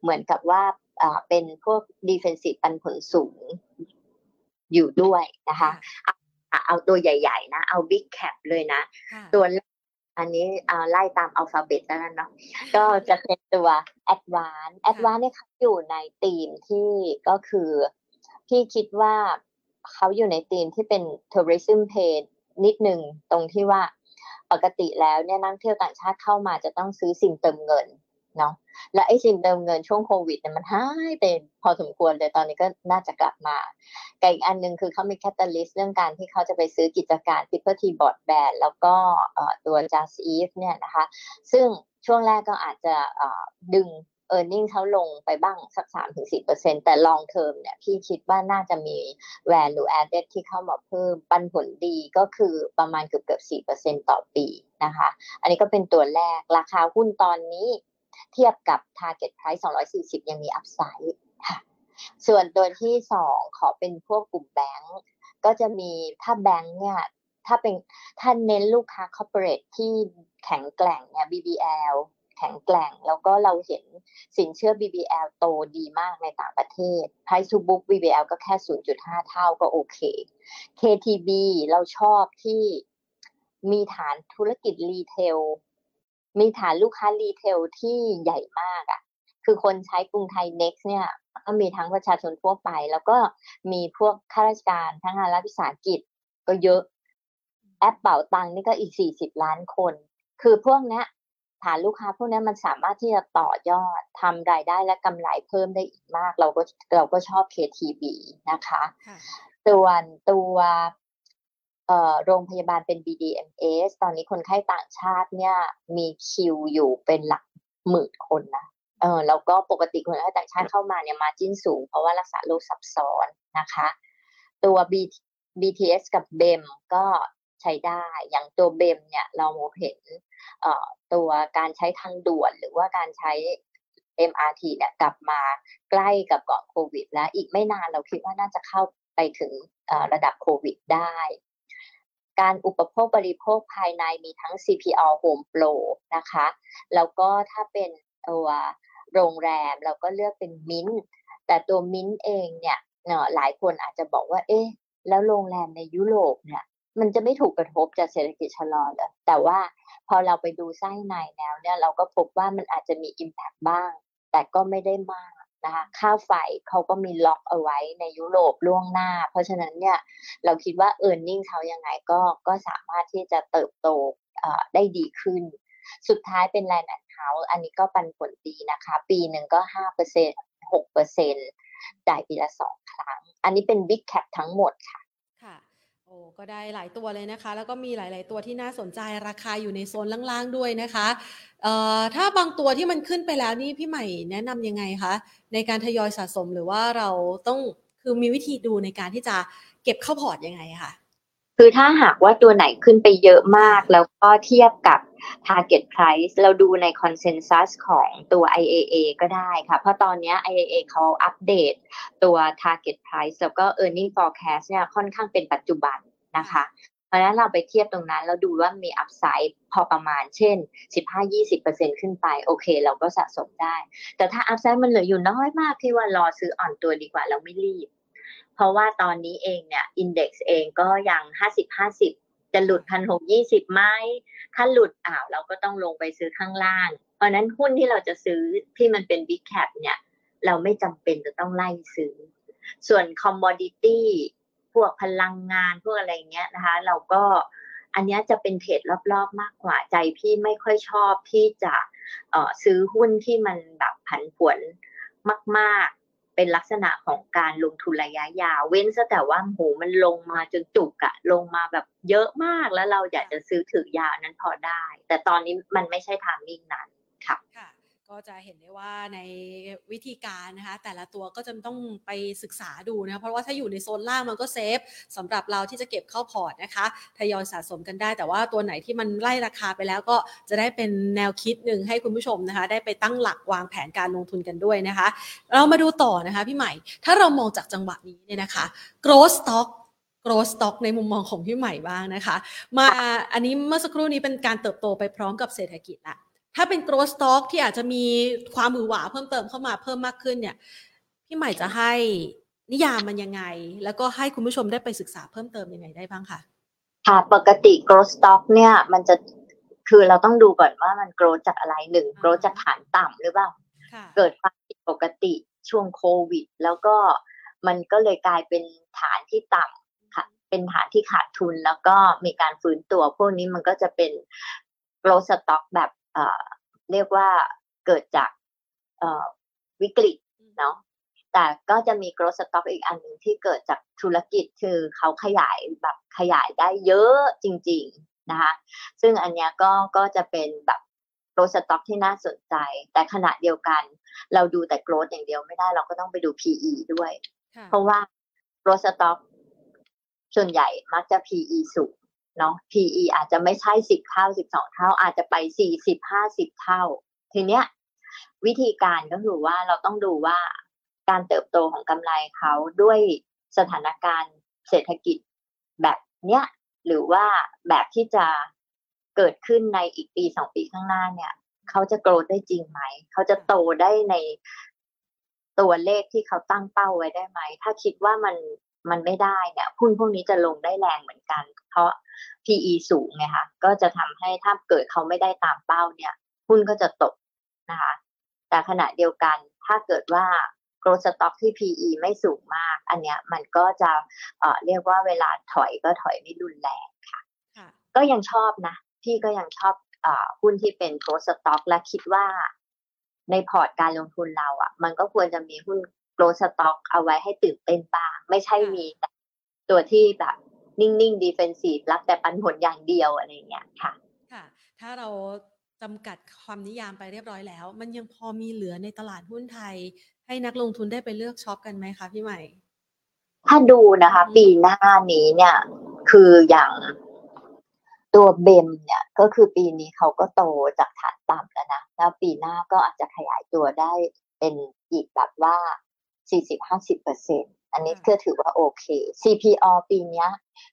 เหมือนกับว่าเป็นพวก defensive ปันผลสูงอยู่ด้วยนะคะ เอาตัวใหญ่ ๆ นะ เอา big cap เลยนะ ตัวอันนี้ไล่ตามอัลฟาเบตแล้วกันเนาะก็จะเป็นตัว ADVANC ADVANC เนี่ยเขาอยู่ในธีมที่ก็คือพี่คิดว่าเขาอยู่ในธีมที่เป็น tourism pay นิดหนึ่งตรงที่ว่าปกติแล้วเนี่ยนักเที่ยวต่างชาติเข้ามาจะต้องซื้อซิมเติมเงิน เนาะและไอ้ซิมเติมเงินช่วงโควิดเนี่ยมันหายไปพอสมควรเลยตอนนี้ก็น่าจะกลับมากับอีกอันหนึ่งคือเขามี catalyst เรื่องการที่เขาจะไปซื้อกิจการ Triple T Broadband แล้วก็ตัว Just Eat เนี่ยนะคะ ซึ่งช่วงแรกก็อาจจะดึง e a r n i n g เขาลงไปบ้างสัก 3-4%แต่ long term เนี่ยพี่คิดว่าน่าจะมี value added ที่เข้ามาเพิ่มปันผลดีก็คือประมาณเกือบเกือบ4%ต่อปีนะคะ อันนี้ก็เป็นตัวแรกราคาหุ้นตอนนี้ เทียบกับ target price 240 ยังมี upside ค่ะ ส่วนตัวที่สองขอเป็นพวกกลุ่มแบงก์ก็จะมีถ้าแบงก์เนี่ยถ้าเป็นถ้าเน้นลูกค้า corporate ที่แข็งแกร่งเนี่ย BBL แข็งแกร่ง แล้วก็เราเห็นสินเชื่อ BBL โตดีมากในต่างประเทศ Price to book BBL ก็แค่ 0.5 เท่าก็โอเค KTB เราชอบที่มีฐานธุรกิจรีเทล มีฐานลูกค้ารีเทลที่ใหญ่มากอะ่ะ คือคนใช้กรุงไทย next เนี่ยก็มีทั้งประชาชนทั่วไป แล้วก็มีพวกข้าราชการทั้งงานรัฐวิสาหกิจก็เยอะ แอปเป่าตังนี่ก็อีกสี่สิบล้านคน คือพวกนี้ฐานลูกค้าพวกนี้มันสามารถที่จะต่อยอดทำรายได้และกำไรเพิ่มได้อีกมาก เราก็เราก็ชอบ KTB นะคะ ส่วนตัว โรงพยาบาลเป็น BDMS ตอนนี้คนไข้ต่างชาติเนี่ยมีคิวอยู่เป็นหลักหมื่นคนนะเออแล้วก็ปกติคนไข้ต่างชาติเข้ามาเนี่ยมาจิ้นสูง เพราะว่ารักษาโรคซับซ้อนนะคะ ตัว B BTS กับ BEM ก็ใช้ได้ อย่างตัว BEM เนี่ยเราเห็นตัวการใช้ทางด่วนหรือว่าการใช้ MRT เนี่ยกลับมาใกล้กับก่อนโควิด แล้วอีกไม่นานเราคิดว่าน่าจะเข้าไปถึงระดับโควิดได้ การอุปโภคบริโภคภายในมีทั้ง CPO Home Pro นะคะ แล้วก็ถ้าเป็นตัวโรงแรมเราก็เลือกเป็นมิ้นแต่ตัวมิ้นเองเนี่ยหลายคนอาจจะบอกว่า เอ๊ะ แล้วโรงแรมในยุโรปเนี่ยมันจะไม่ถูกกระทบจากเศรษฐกิจชะลอเลยแต่ว่าพอเราไปดูไส้ในแล้วเนี่ยเราก็พบว่ามันอาจจะมี Impact บ้าง แต่ก็ไม่ได้มาก นะคะค่าไฟเขาก็มีล็อกเอาไว้ในยุโรปล่วงหน้า เพราะฉะนั้นเนี่ยเราคิดว่า e a r n i n g เขายังไงก็ก็สามารถที่จะเติบโตได้ดีขึ้น สุดท้ายเป็นแลนด์แอนด์เฮาส์อันนี้ก็ปันผลดีนะคะ ปีหนึ่งก็ห้าเปอร์เซ็นต์หกเปอร์เซ็นต์จ่ายปีละสองครั้ง อันนี้เป็น big cap ทั้งหมดค่ะ อ้ก็ได้หลายตัวเลยนะคะ แล้วก็มีหลาย ๆ ตัวที่น่าสนใจราคาอยู่ในโซนล่าง ๆ ด้วยนะคะเอ่อถ้าบางตัวที่มันขึ้นไปแล้วนี่พี่ใหม่แนะนำยังไงคะในการทยอยสะสมหรือว่าเราต้องคือมีวิธีดูในการที่จะเก็บเข้าพอร์ตยังไงคะคือถ้าหากว่าตัวไหนขึ้นไปเยอะมากแล้วก็เทียบกับ target price เราดูใน consensus ของตัว IAA ก็ได้ค่ะ เพราะตอนนี้ IAA เขาอัปเดตตัว target price แล้วก็ earning forecast เนี่ยค่อนข้างเป็นปัจจุบันนะคะเพราะฉะนั้นเราไปเทียบตรงนั้นเราดูว่ามี upside พอประมาณเช่น 15-20%ขึ้นไป โอเค เราก็สะสมได้ แต่ถ้า upside มันเหลืออยู่น้อยมากที่ว่ารอซื้ออ่อนตัวดีกว่าเราไม่รีบ เพราะว่าตอนนี้เองเนี่ย index เองก็ยังห้าสิบห้าสิบ จะหลุดพันหกยี่สิบไหมถ้าหลุดอ้าวเราก็ต้องลงไปซื้อข้างล่าง เพราะนั้นหุ้นที่เราจะซื้อที่มันเป็น big cap เนี่ยเราไม่จำเป็นจะต้องไล่ซื้อ ส่วน commodity พวกพลังงานพวกอะไรเงี้ยนะคะ เราก็อันนี้จะเป็น trade รอบๆ มากกว่าใจพี่ไม่ค่อยชอบที่จะซื้อหุ้นที่มันแบบผันผวนมาก ๆ เป็นลักษณะของการลงทุนระยะยาว เว้นซะแต่ว่าโหมันลงมาจนจุกอะลงมาแบบเยอะมากแล้วเราอยากจะซื้อถือยาวนั้นพอได้ แต่ตอนนี้มันไม่ใช่ทางมิ่งนั้น ก็จะเห็นได้ว่าในวิธีการนะคะแต่ละตัวก็จะต้องไปศึกษาดูนะเพราะว่าถ้าอยู่ในโซนล่างมันก็เซฟสำหรับเราที่จะเก็บเข้าพอร์ตนะคะทยอยสะสมกันได้ แต่ว่าตัวไหนที่มันไล่ราคาไปแล้วก็จะได้เป็นแนวคิดหนึ่งให้คุณผู้ชมนะคะได้ไปตั้งหลักวางแผนการลงทุนกันด้วยนะคะ เรามาดูต่อนะคะพี่ใหม่ ถ้าเรามองจากจังหวะนี้เนี่ยนะคะ growth stock growth stock ในมุมมองของพี่ใหม่บ้างนะคะ มาอันนี้เมื่อสักครู่นี้เป็นการเติบโตไปพร้อมกับเศรษฐกิจละ ถ้าเป็น growth stock ที่อาจจะมีความมือหวาเพิ่มเติมเข้ามาเพิ่มมากขึ้นเนี่ย พี่ใหม่จะให้นิยามมันยังไง แล้วก็ให้คุณผู้ชมได้ไปศึกษาเพิ่มเติมยังไงได้บ้างคะค่ะ ปกติ growth stock เนี่ย มันจะคือเราต้องดูก่อนว่ามัน growth จากอะไรหนึ่ง growth จากฐานต่ำหรือเปล่า เกิดความผิดปกติช่วงโควิด แล้วก็มันก็เลยกลายเป็นฐานที่ต่ำค่ะเป็นฐานที่ขาดทุนแล้วก็มีการฟื้นตัว พวกนี้มันก็จะเป็น growth stock แบบ เรียกว่าเกิดจากวิกฤตเนาะแต่ก็จะมี growth stock อีกอันหนึ่งที่เกิดจากธุรกิจคือเขาขยายแบบขยายได้เยอะจริง ๆ นะคะ ซึ่งอันนี้ก็ก็จะเป็นแบบ growth stock ที่น่าสนใจ แต่ขณะเดียวกัน เราดูแต่ growth อย่างเดียวไม่ได้เราก็ต้องไปดู PE ด้วย เพราะว่า growth stock ส่วนใหญ่มักจะ PE สูง เนาะ PE อาจจะไม่ใช่สิบเท่าสิบสองเท่า อาจจะไปสี่สิบห้าสิบเท่า ทีเนี้ยวิธีการก็คือว่าเราต้องดูว่าการเติบโตของกำไรเขาด้วยสถานการณ์เศรษฐกิจแบบเนี้ยหรือว่าแบบที่จะเกิดขึ้นในอีกปีสองปีข้างหน้าเนี่ย เขาจะโกรธได้จริงไหม เขาจะโตได้ในตัวเลขที่เขาตั้งเป้าไว้ได้ไหม ถ้าคิดว่ามัน มันไม่ได้เนี่ยหุ้นพวกนี้จะลงได้แรงเหมือนกัน เพราะ PE สูงไงคะก็จะทำให้ถ้าเกิดเขาไม่ได้ตามเป้าเนี่ยหุ้นก็จะตกนะคะแต่ขณะเดียวกันถ้าเกิดว่า growth stock ที่ PE ไม่สูงมาก อันเนี้ยมันก็จะเอ่อเรียกว่าเวลาถอยก็ถอยไม่รุนแรงค่ะ ก็ยังชอบนะ พี่ก็ยังชอบอหุ้นที่เป็น growth stock และคิดว่าในพอร์ตการลงทุนเราอะ่ะ มันก็ควรจะมีหุ้น growth stock เอาไว้ให้ตื่นเต้นบ้าง ไม่ใช่มีแต่ตัวที่แบบนิ่งๆดีเฟนซีฟรับแต่ปันผลอย่างเดียวอะไรเงี้ยค่ะ ค่ะ ถ้าเราจำกัดความนิยามไปเรียบร้อยแล้ว มันยังพอมีเหลือในตลาดหุ้นไทย ให้นักลงทุนได้ไปเลือกช็อปกันไหมคะพี่ใหม่ ถ้าดูนะคะ ปีหน้านี้เนี่ย คืออย่างตัวเบมเนี่ยก็คือปีนี้เขาก็โตจากฐานต่ำแล้วนะ แล้วปีหน้าก็อาจจะขยายตัวได้เป็นอีกแบบว่า 40-50%เปอร์เซ็นอันนี้ก็ถือว่าโอเค CPO ปีนี้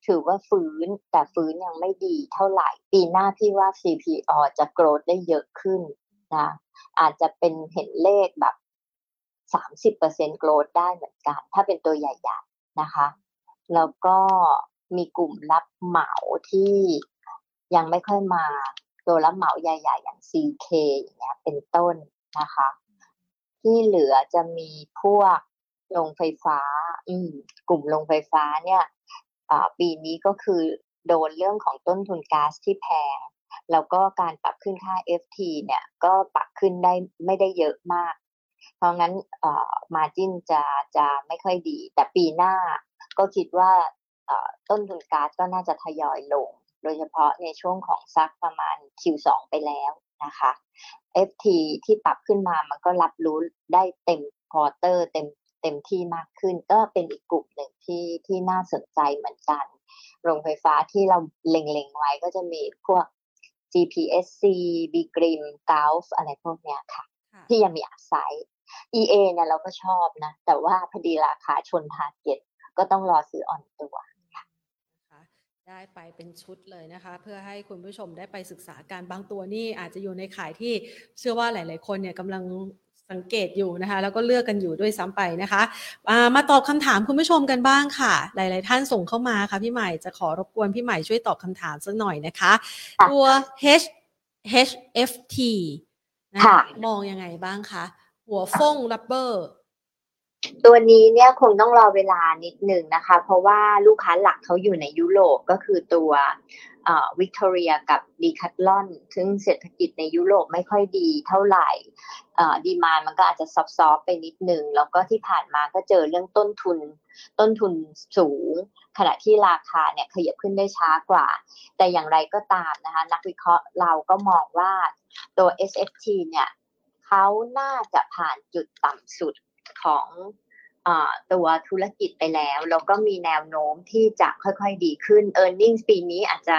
ถือว่าฟื้นแต่ฟื้นยังไม่ดีเท่าไหร่ ปีหน้าพี่ว่า CPO จะโกรธได้เยอะขึ้นนะอาจจะเป็นเห็นเลขแบบสามสิบเปอร์เซ็นต์โกรธได้เหมือนกัน ถ้าเป็นตัวใหญ่ๆนะคะ แล้วก็มีกลุ่มรับเหมาที่ยังไม่ค่อยมา ตัวรับเหมาใหญ่ ๆ อย่าง CK อย่างเงี้ยเป็นต้นนะคะ ที่เหลือจะมีพวกโรงไฟฟ้า อืม กลุ่มโรงไฟฟ้าเนี่ยปีนี้ก็คือโดนเรื่องของต้นทุนก๊าซที่แพง แล้วก็การปรับขึ้นค่า FT เนี่ยก็ปรับขึ้นได้ไม่ได้เยอะมาก เพราะงั้นมาจิ้นจะจะไม่ค่อยดี แต่ปีหน้าก็คิดว่าต้นทุนก๊าซก็น่าจะทยอยลง โดยเฉพาะในช่วงของซักประมาณ Q2 ไปแล้ว นะคะ FT ที่ปรับขึ้นมามันก็รับรู้ได้เต็ม quarter เต็มเต็มที่มากขึ้น ก็เป็นอีกกลุ่มหนึ่งที่ที่น่าสนใจเหมือนกัน โรงไฟฟ้าที่เราเล็งๆไว้ก็จะมีพวก GPSC B.Grimm Gulf อะไรพวกเนี้ยค่ะ ที่ยังมี upside EA เนี่ยเราก็ชอบนะ แต่ว่าพอดีราคาชน target ก็ต้องรอซื้ออ่อนตัว ได้ไปเป็นชุดเลยนะคะ เพื่อให้คุณผู้ชมได้ไปศึกษากันบางตัวนี่อาจจะอยู่ในข่ายที่เชื่อว่าหลาย ๆ คนเนี่ยกำลังสังเกตอยู่นะคะ แล้วก็เลือกกันอยู่ด้วยซ้ำไปนะคะมาตอบคำถามคุณผู้ชมกันบ้างค่ะ หลาย ๆ ท่านส่งเข้ามาค่ะพี่ใหม่จะขอรบกวนพี่ใหม่ช่วยตอบคำถามสักหน่อยนะคะ ตัว H HFT นะคะมองยังไงบ้างคะหัวฟงรับเบอร์ ตัวนี้เนี่ยคงต้องรอเวลานิดหนึ่งนะคะ เพราะว่าลูกค้าหลักเขาอยู่ในยุโรปก็คือตัววิกตอเรียกับดีคัตลอน ซึ่งเศรษฐกิจในยุโรปไม่ค่อยดีเท่าไหร่ดีมามันก็อาจจะซับซ้อนไปนิดหนึ่ง แล้วก็ที่ผ่านมาก็เจอเรื่องต้นทุน ต้นทุนสูง ขณะที่ราคาเนี่ยขยับขึ้นได้ช้ากว่า แต่อย่างไรก็ตามนะคะ นักวิเคราะห์เราก็มองว่าตัว SFT เนี่ยเขาน่าจะผ่านจุดต่ำสุด ของตัวธุรกิจไปแล้ว แล้วก็มีแนวโน้มที่จะค่อยๆดีขึ้น e a r n i n g ปีนี้อาจจะ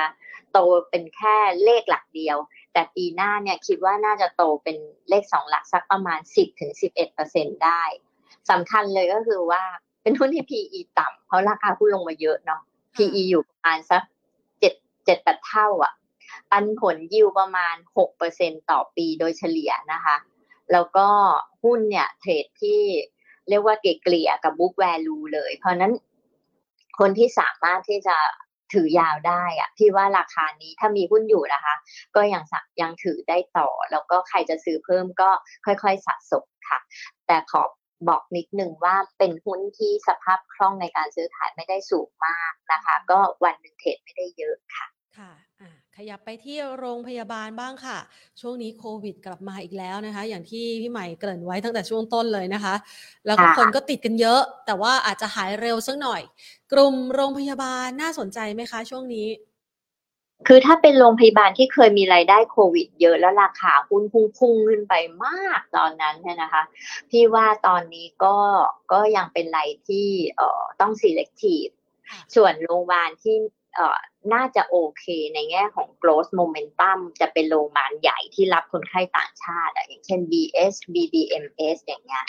โตเป็นแค่เลขหลักเดียว แต่ปีหน้าเนี่ยคิดว่าน่าจะโตเป็นเลขสองหลักสักประมาณ 10-11%ได้สำคัญเลยก็คือว่าเป็นหุ้นที่ PE ต่ำเพราะราคาหุ้นลงมาเยอะเนาะ PE อยู่ประมาณสักเจ็ดเจ็ดแปดเท่าอะ่ะปันผลยิวประมาณหกเปอร์เซ็นต่อปีโดยเฉลี่ยนะคะ แล้วก็หุ้นเนี่ยเทรดที่เรียกว่าเกลี่ยกับบุ๊กแวลูเลย เพราะนั้นคนที่สามารถที่จะถือยาวได้อะพี่ว่าราคานี้ถ้ามีหุ้นอยู่นะคะ ก็ยังยังถือได้ต่อ แล้วก็ใครจะซื้อเพิ่มก็ค่อยๆสะสมค่ะ แต่ขอบอกนิดนึงว่าเป็นหุ้นที่สภาพคล่องในการซื้อขายไม่ได้สูงมากนะคะ ก็วันหนึ่งเทรดไม่ได้เยอะค่ะค่ะ ขยับไปที่โรงพยาบาลบ้างค่ะ ช่วงนี้โควิดกลับมาอีกแล้วนะคะ อย่างที่พี่ใหม่เกริ่นไว้ตั้งแต่ช่วงต้นเลยนะคะ แล้วก็คนก็ติดกันเยอะ แต่ว่าอาจจะหายเร็วสักหน่อย กลุ่มโรงพยาบาลน่าสนใจไหมคะ ช่วงนี้ คือถ้าเป็นโรงพยาบาลที่เคยมีรายได้โควิด เยอะแล้วราคาหุ้นพุ่งพุ่งขึ้นไปมากตอนนั้นเนี่ยนะคะ พี่ว่าตอนนี้ก็ก็ยังเป็นไรที่เอ่อต้อง selective ส่วนโรงพยาบาลที่ น่าจะโอเคในแง่ของ growth momentum จะเป็นโรงพยาบาลใหญ่ที่รับคนไข้ต่างชาติอย่างเช่น BS BDMS อย่างเงี้ย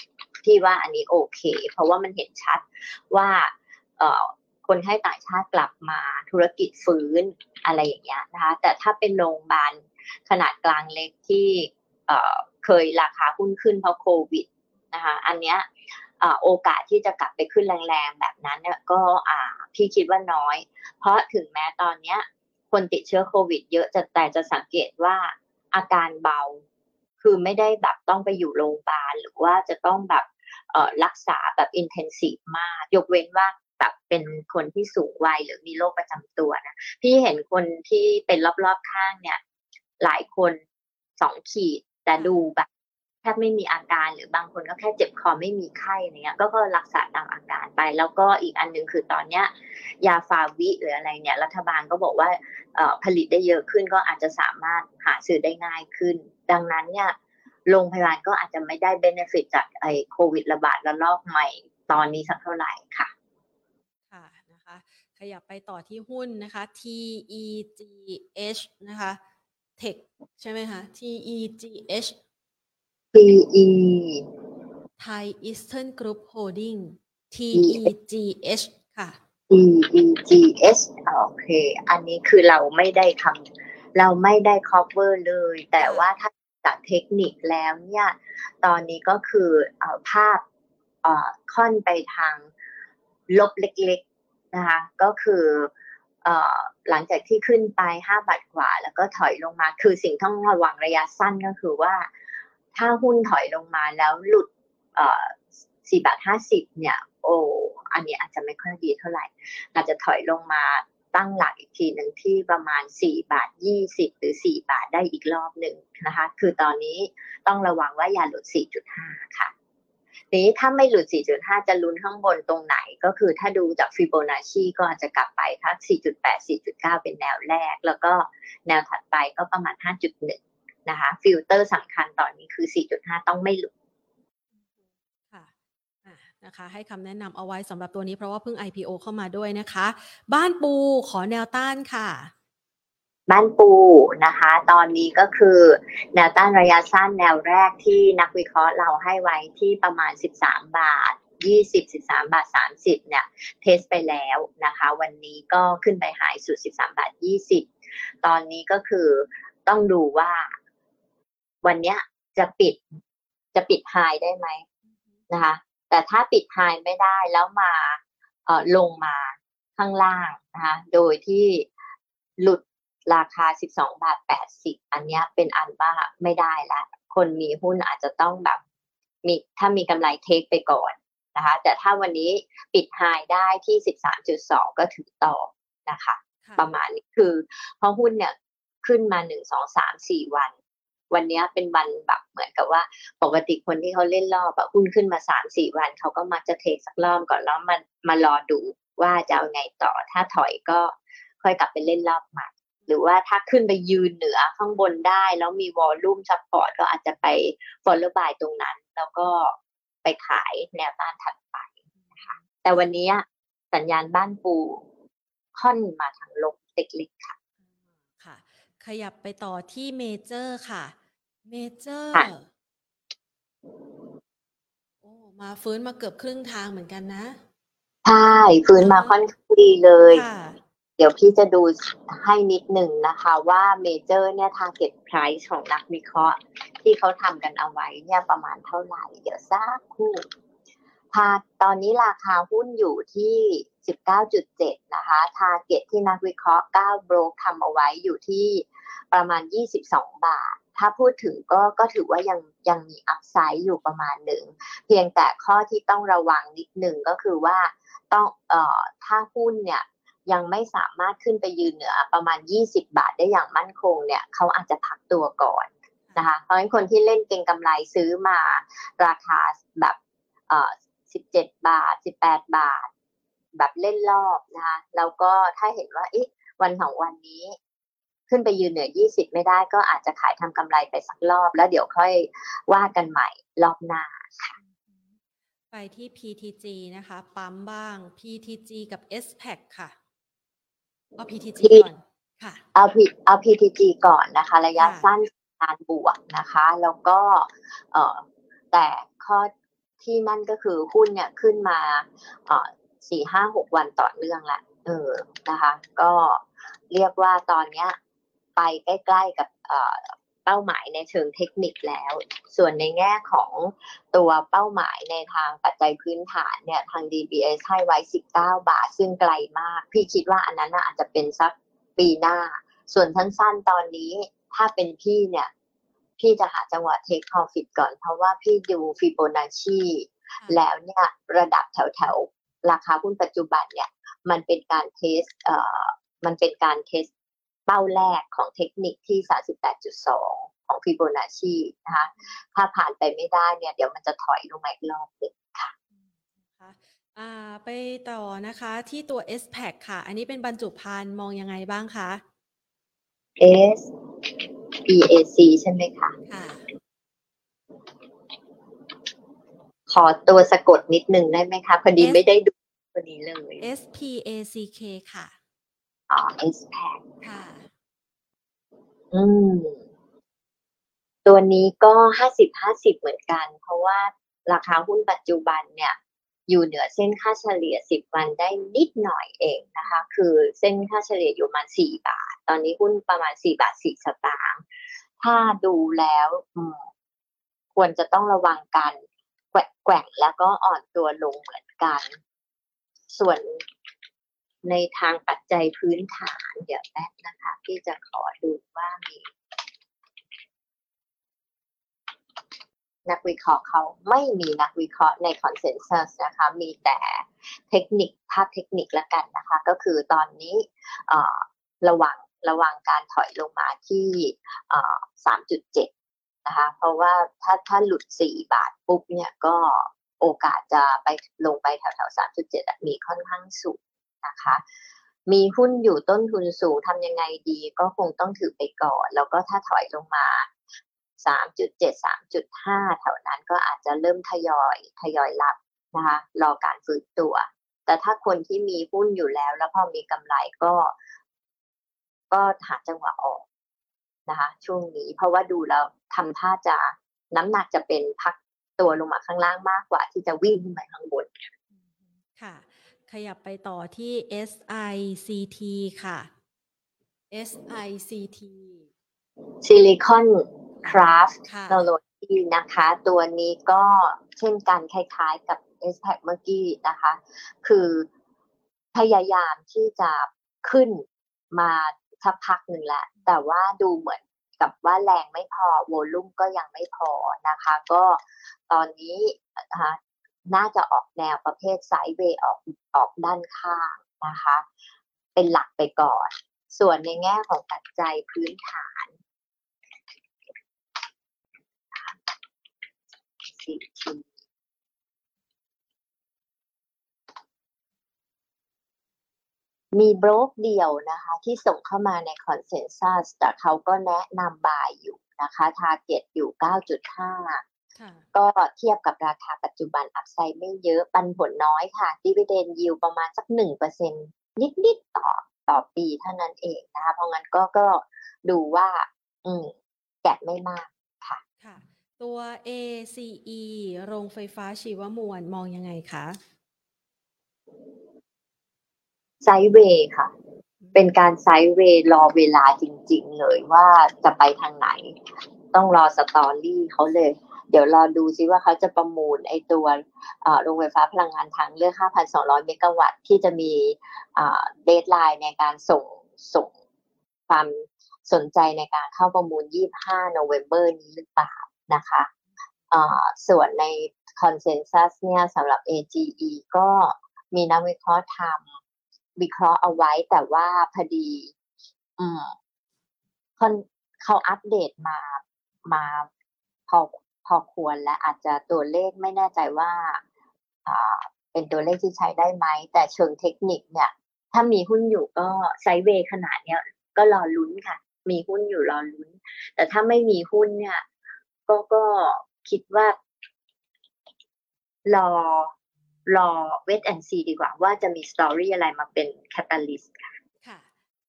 ที่ว่าอันนี้โอเค เพราะว่ามันเห็นชัดว่าคนไข้ต่างชาติกลับมาธุรกิจฟื้นอะไรอย่างเงี้ยนะคะแต่ถ้าเป็นโรงพยาบาลขนาดกลางเล็กที่เคยราคาหุ้นขึ้นเพราะโควิดนะคะอันเนี้ย โอกาสที่จะกลับไปขึ้นแรงๆแบบนั้นเนี่ยก็พี่คิดว่าน้อย เพราะถึงแม้ตอนเนี้ย คนติดเชื้อโควิด เยอะจะแต่จะสังเกตว่าอาการเบา คือไม่ได้แบบต้องไปอยู่โรงพยาบาลหรือว่าจะต้องแบบรักษาแบบอินเทนซีฟมาก ยกเว้นว่าแบบเป็นคนที่สูงวัยหรือมีโรคประจำตัวนะพี่เห็นคนที่เป็นรอบๆข้างเนี่ย หลายคนสองขีดแต่ดูแบบ แทบไม่มีอาการหรือบางคนก็แค่เจ็บคอไม่มีไข้เนี้ยก็ก็รักษาตามอาการไป แล้วก็อีกอันหนึ่งคือตอนเนี้ยยาฟาวิหรืออะไรเนี่ยรัฐบาลก็บอกว่าผลิตได้เยอะขึ้นก็อาจจะสามารถหาซื้อได้ง่ายขึ้น ดังนั้นเนี่ยโรงพยาบาลก็อาจจะไม่ได้เบนฟิตจากไอ้โควิดระบาดระลอกใหม่ตอนนี้สักเท่าไหร่ค่ะค่ะนะคะขยับไปต่อที่หุ้นนะคะ TEGH นะคะ Tech ใช่ไหมคะ TEGH PE Thai Eastern Group Holding TEGH ค่ะ TEGH โอเค อันนี้คือเราไม่ได้ทำเราไม่ได้ cover เลย แต่ว่าถ้าจากเทคนิคแล้วเนี่ย ตอนนี้ก็คืออภาพค่อนไปทางลบเล็กๆนะคะ ก็คือหลังจากที่ขึ้นไป 5 บาทกว่า แล้วก็ถอยลงมา คือสิ่งต้องระวังระยะสั้นก็คือว่า ถ้าหุ้นถอยลงมาแล้วหลุดสี่บาทห้าสิบเนี่ย โอ้อันนี้อาจจะไม่ค่อยดีเท่าไหร่ อาจจะถอยลงมาตั้งหลักอีกทีหนึ่งที่ประมาณสี่บาทยี่สิบหรือสี่บาทได้อีกรอบหนึ่งนะคะ คือตอนนี้ต้องระวังว่าอย่าหลุดสี่จุดห้าค่ะ นี้ถ้าไม่หลุด 4.5 จะลุ้นข้างบนตรงไหน ก็คือถ้าดูจากฟิโบนัชชีก็อาจจะกลับไปทัก4.8 4.9 เป็นแนวแรก แล้วก็แนวถัดไปก็ประมาณ 5.1 นะคะฟิลเตอร์สำคัญตอนนี้คือ 4.5 ต้องไม่หลุดค่ะนะคะให้คำแนะนำเอาไว้สำหรับตัวนี้เพราะว่าเพิ่ง IPO เข้ามาด้วยนะคะ บ้านปูขอแนวต้านค่ะ บ้านปูนะคะ ตอนนี้ก็คือ แนวต้านระยะสั้นแนวแรกที่นักวิเคราะห์เราให้ไว้ที่ประมาณ 13 บาท 20 13 บาท 30 เนี่ย test ไปแล้วนะคะ วันนี้ก็ขึ้นไป high สุด 13 บาท 20 ตอนนี้ก็คือต้องดูว่า วันเนี้ยจะปิดจะปิดไฮได้ไหมนะคะ แต่ถ้าปิดไฮไม่ได้แล้วมาเอ่อลงมาข้างล่างนะคะโดยที่หลุดราคา 12 บาท 80 อันนี้เป็นอันว่าไม่ได้ละ คนมีหุ้นอาจจะต้องแบบมีถ้ามีกำไรเทคไปก่อนนะคะ แต่ถ้าวันนี้ปิด high ได้ที่ 13.2 ก็ถือต่อนะคะค่ะประมาณนี้คือเพราะหุ้นเนี่ยขึ้นมาหนึ่งสองสามสี่วัน วันนี้เป็นวันแบบเหมือนกับว่าปกติคนที่เขาเล่นรอบอะหุ้นขึ้นมาสามสี่วันเขาก็มักจะเทสักรอบก่อนแล้วมันมารอดูว่าจะเอาไงต่อ ถ้าถอยก็ค่อยกลับไปเล่นรอบใหม่หรือว่าถ้าขึ้นไปยืนเหนือข้างบนได้ แล้วมี volume support ก็อาจจะไป follow by ตรงนั้น แล้วก็ไปขายแนวต้านถัดไปนะคะแต่วันนี้สัญญาณบ้านปูค่อนมาทางลบเล็กๆค่ะ ค่ะ ขยับไปต่อที่เมเจอร์ค่ะ เมเจอร์ค่ะ โอ้ มาฟื้นมาเกือบครึ่งทางเหมือนกันนะใช่ ฟื้นมาค่อนข้างดีเลย ค่ะ เดี๋ยวพี่จะดูให้นิดหนึ่งนะคะว่าเมเจอร์เนี่ย target price ของนักวิเคราะห์ ที่เขาทำกันเอาไว้เนี่ยประมาณเท่าไหร่ เดี๋ยวสักครู่พาตอนนี้ราคาหุ้นอยู่ที่ 19.7 นะคะ target ที่นักวิเคราะห์9 b r o ทำเอาไว้อยู่ที่ประมาณ 22 บาท ถ้าพูดถึงก็ก็ถือว่ายังยังมีอัพไซด์อยู่ประมาณหนึ่ง เพียงแต่ข้อที่ต้องระวังนิดหนึ่งก็คือว่าต้องเอ่อถ้าหุ้นเนี่ยยังไม่สามารถขึ้นไปยืนเหนือประมาณ 20 บาทได้อย่างมั่นคงเนี่ยเขาอาจจะพักตัวก่อนนะคะเพราะฉะนั้นคนที่เล่นเก็งกำไรซื้อมาราคาแบบเอ่อ17 บาท 18 บาท แบบเล่นรอบนะคะแล้วก็ถ้าเห็นว่าอีวันของวันนี้ ขึ้นไปยืนเหนือ 20 ไม่ได้ก็อาจจะขายทำกำไรไปสักรอบ แล้วเดี๋ยวค่อยว่ากันใหม่รอบหน้าไปที่ PTG นะคะ ปั๊มบ้าง PTG กับ SPAC ค่ะ เอา PTG ที่ก่อนค่ะเอา P เอา PTG ก่อนนะคะ ระยะค่ะสั้นการบวกนะคะ แล้วก็เอ่อแต่ข้อที่นั่นก็คือหุ้นเนี่ยขึ้นมาเอ่อสี่ห้าหกวันต่อเนื่องละเออนะคะ ก็เรียกว่าตอนเนี้ย ไปใกล้ ๆ กับเป้าหมายในเชิงเทคนิคแล้ว ส่วนในแง่ของตัวเป้าหมายในทางปัจจัยพื้นฐานเนี่ยทาง DBS ให้ไว้ 19 บาท ซึ่งไกลมาก พี่คิดว่าอันนั้นอาจจะเป็นสักปีหน้า ส่วนสั้นๆตอนนี้ถ้าเป็นพี่เนี่ย พี่จะหาจังหวะ take profit ก่อน เพราะว่าพี่ดูฟิโบนัชชีแล้วเนี่ยระดับแถวๆ ราคาหุ้นปัจจุบันเนี่ย มันเป็นการ test เอ่อมันเป็นการ test เป้าแรกของเทคนิคที่ 38.2 ของฟิโบนัชชีนะคะถ้าผ่านไปไม่ได้เนี่ยเดี๋ยวมันจะถอยลงมาอีกรอบหนึ่งค่ะนะคะอ่าไปต่อนะคะที่ตัว SPAC ค่ะ อันนี้เป็นบรรจุภัณฑ์มองยังไงบ้างคะ S B A C ใช่ไหมคะค่ะขอตัวสะกดนิดนึงได้ไหมคะ พอดี S ไม่ได้ดูตัวนี้เลย SPACK ค่ะอ๋อ S p a c ค่ะ อืม ตัวนี้ก็ห้าสิบห้าสิบเหมือนกัน เพราะว่าราคาหุ้นปัจจุบันเนี่ย อยู่เหนือเส้นค่าเฉลี่ยสิบวันได้นิดหน่อยเองนะคะ คือเส้นค่าเฉลี่ยอยู่ประมาณสี่บาท ตอนนี้หุ้นประมาณสี่บาทสี่สตางค์ถ้าดูแล้วอืมควรจะต้องระวังการแกว่งแกว่งแล้วก็อ่อนตัวลงเหมือนกัน ส่วน ในทางปัจจัยพื้นฐาน เดี๋ยวแป๊บนะคะพี่จะขอดูว่ามี นักวิเคราะห์เขาไม่มีนักวิเคราะห์ในคอนเซนแซสนะคะ มีแต่เทคนิคภาพเทคนิคละกันนะคะ ก็คือตอนนี้ระวังระวังการถอยลงมาที่3.7นะคะ เพราะว่าถ้าถ้าหลุด4บาทปุ๊บเนี่ยก็โอกาสจะไปลงไปแถวๆ3.7มีค่อนข้างสูง นะคะ มีหุ้นอยู่ต้นทุนสูงทำยังไงดี ก็คงต้องถือไปก่อน แล้วก็ถ้าถอยลงมา3.7 3.5 แถวนั้นก็อาจจะเริ่มทยอยทยอยรับนะคะรอการฟื้นตัว แต่ถ้าคนที่มีหุ้นอยู่แล้ว แล้วพอมีกำไรก็ ก็หาจังหวะออกนะคะช่วงนี้เพราะว่าดูแล้วทำท่าจะน้ำหนักจะเป็นพักตัวลงมาข้างล่างมากกว่าที่จะวิ่งขึ้นไปข้างบนค่ะ ขยับไปต่อที่ SICT ค่ะ SICT ซิลิคอนคราฟค่ะเทคโนโลยีนะคะ ตัวนี้ก็เช่นกันคล้ายๆกับ s p a c เมื่อกี้นะคะ คือพยายามที่จะขึ้นมาสักพักหนึ่งแหละแต่ว่าดูเหมือนกับว่าแรงไม่พอ โวลุ่มก็ยังไม่พอนะคะ ก็ตอนนี้นะคะ น่าจะออกแนวประเภท sideway ออกออกด้านข้างนะคะ เป็นหลักไปก่อน ส่วนในแง่ของปัจจัยพื้นฐานมีโบรกเดียวนะคะที่ส่งเข้ามาใน consensus แต่เขาก็แนะนำ buy อยู่นะคะ target อยู่ 9.5 ก็เทียบกับราคาปัจจุบัน upside ไม่เยอะปันผลน้อยค่ะดีเวเดนยิวประมาณสัก1%นิดๆต่อต่อปีเท่านั้นเองนะคะ เพราะงั้นก็ก็ดูว่า อืมแกะไม่มากค่ะ ค่ะ ตัว ACE โรงไฟฟ้าชีวมวลมองยังไงคะ sideway ค่ะ เป็นการ sideway รอเวลาจริง ๆ เลยว่าจะไปทางไหน ต้องรอ story เขาเลย เดี๋ยวรอดูซิว่าเขาจะประมูลไอตัวโรงไฟฟ้าพลังงานทางเลือก 5,200 เมกะวัตต์ที่จะมี deadline ในการส่งส่งความสนใจในการเข้าประมูล 25 November นี้หรือเปล่านะคะส่วนใน consensus เนี่ยสำหรับ ACE ก็มีนักวิเคราะห์ทำวิเคราะห์เอาไว้แต่ว่าพอดีอเขาอัปเดตมามาพอ พอควรและอาจจะตัวเลขไม่แน่ใจว่าเป็นตัวเลขที่ใช้ได้ไหม แต่เชิงเทคนิคเนี่ย ถ้ามีหุ้นอยู่ก็ไซเวย์ขนาดเนี้ยก็รอลุ้นค่ะ มีหุ้นอยู่รอลุ้น แต่ถ้าไม่มีหุ้นเนี่ย ก็ก็คิดว่า รอรอ wait and see ดีกว่า ว่าจะมี story อะไรมาเป็น catalyst ค่ะ ค่ะ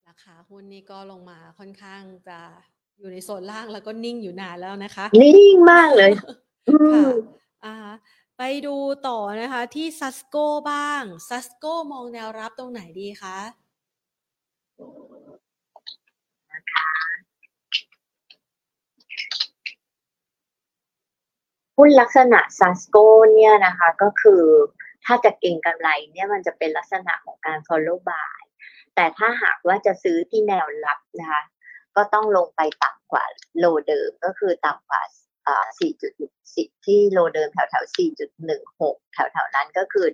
ราคาหุ้นนี่ก็ลงมาค่อนข้างจะ อยู่ในโซนล่างแล้วก็นิ่งอยู่นานแล้วนะคะ นิ่งมากเลยค่ะอ่าไปดูต่อนะคะ ที่ซัสโกบ้างซัสโกมองแนวรับตรงไหนดีคะนะคะหุ้นลักษณะซัสโกเนี่ยนะคะ ก็คือถ้าจะเก่งกำไรเนี่ยมันจะเป็นลักษณะของการ follow buy แต่ถ้าหากว่าจะซื้อที่แนวรับนะคะ ก็ต้องลงไปต่ำกว่าโลเดิมก็คือต่ำกว่า4.10 ที่โลเดิมแถวแถว4.16 แถวแถวนั้นก็คือ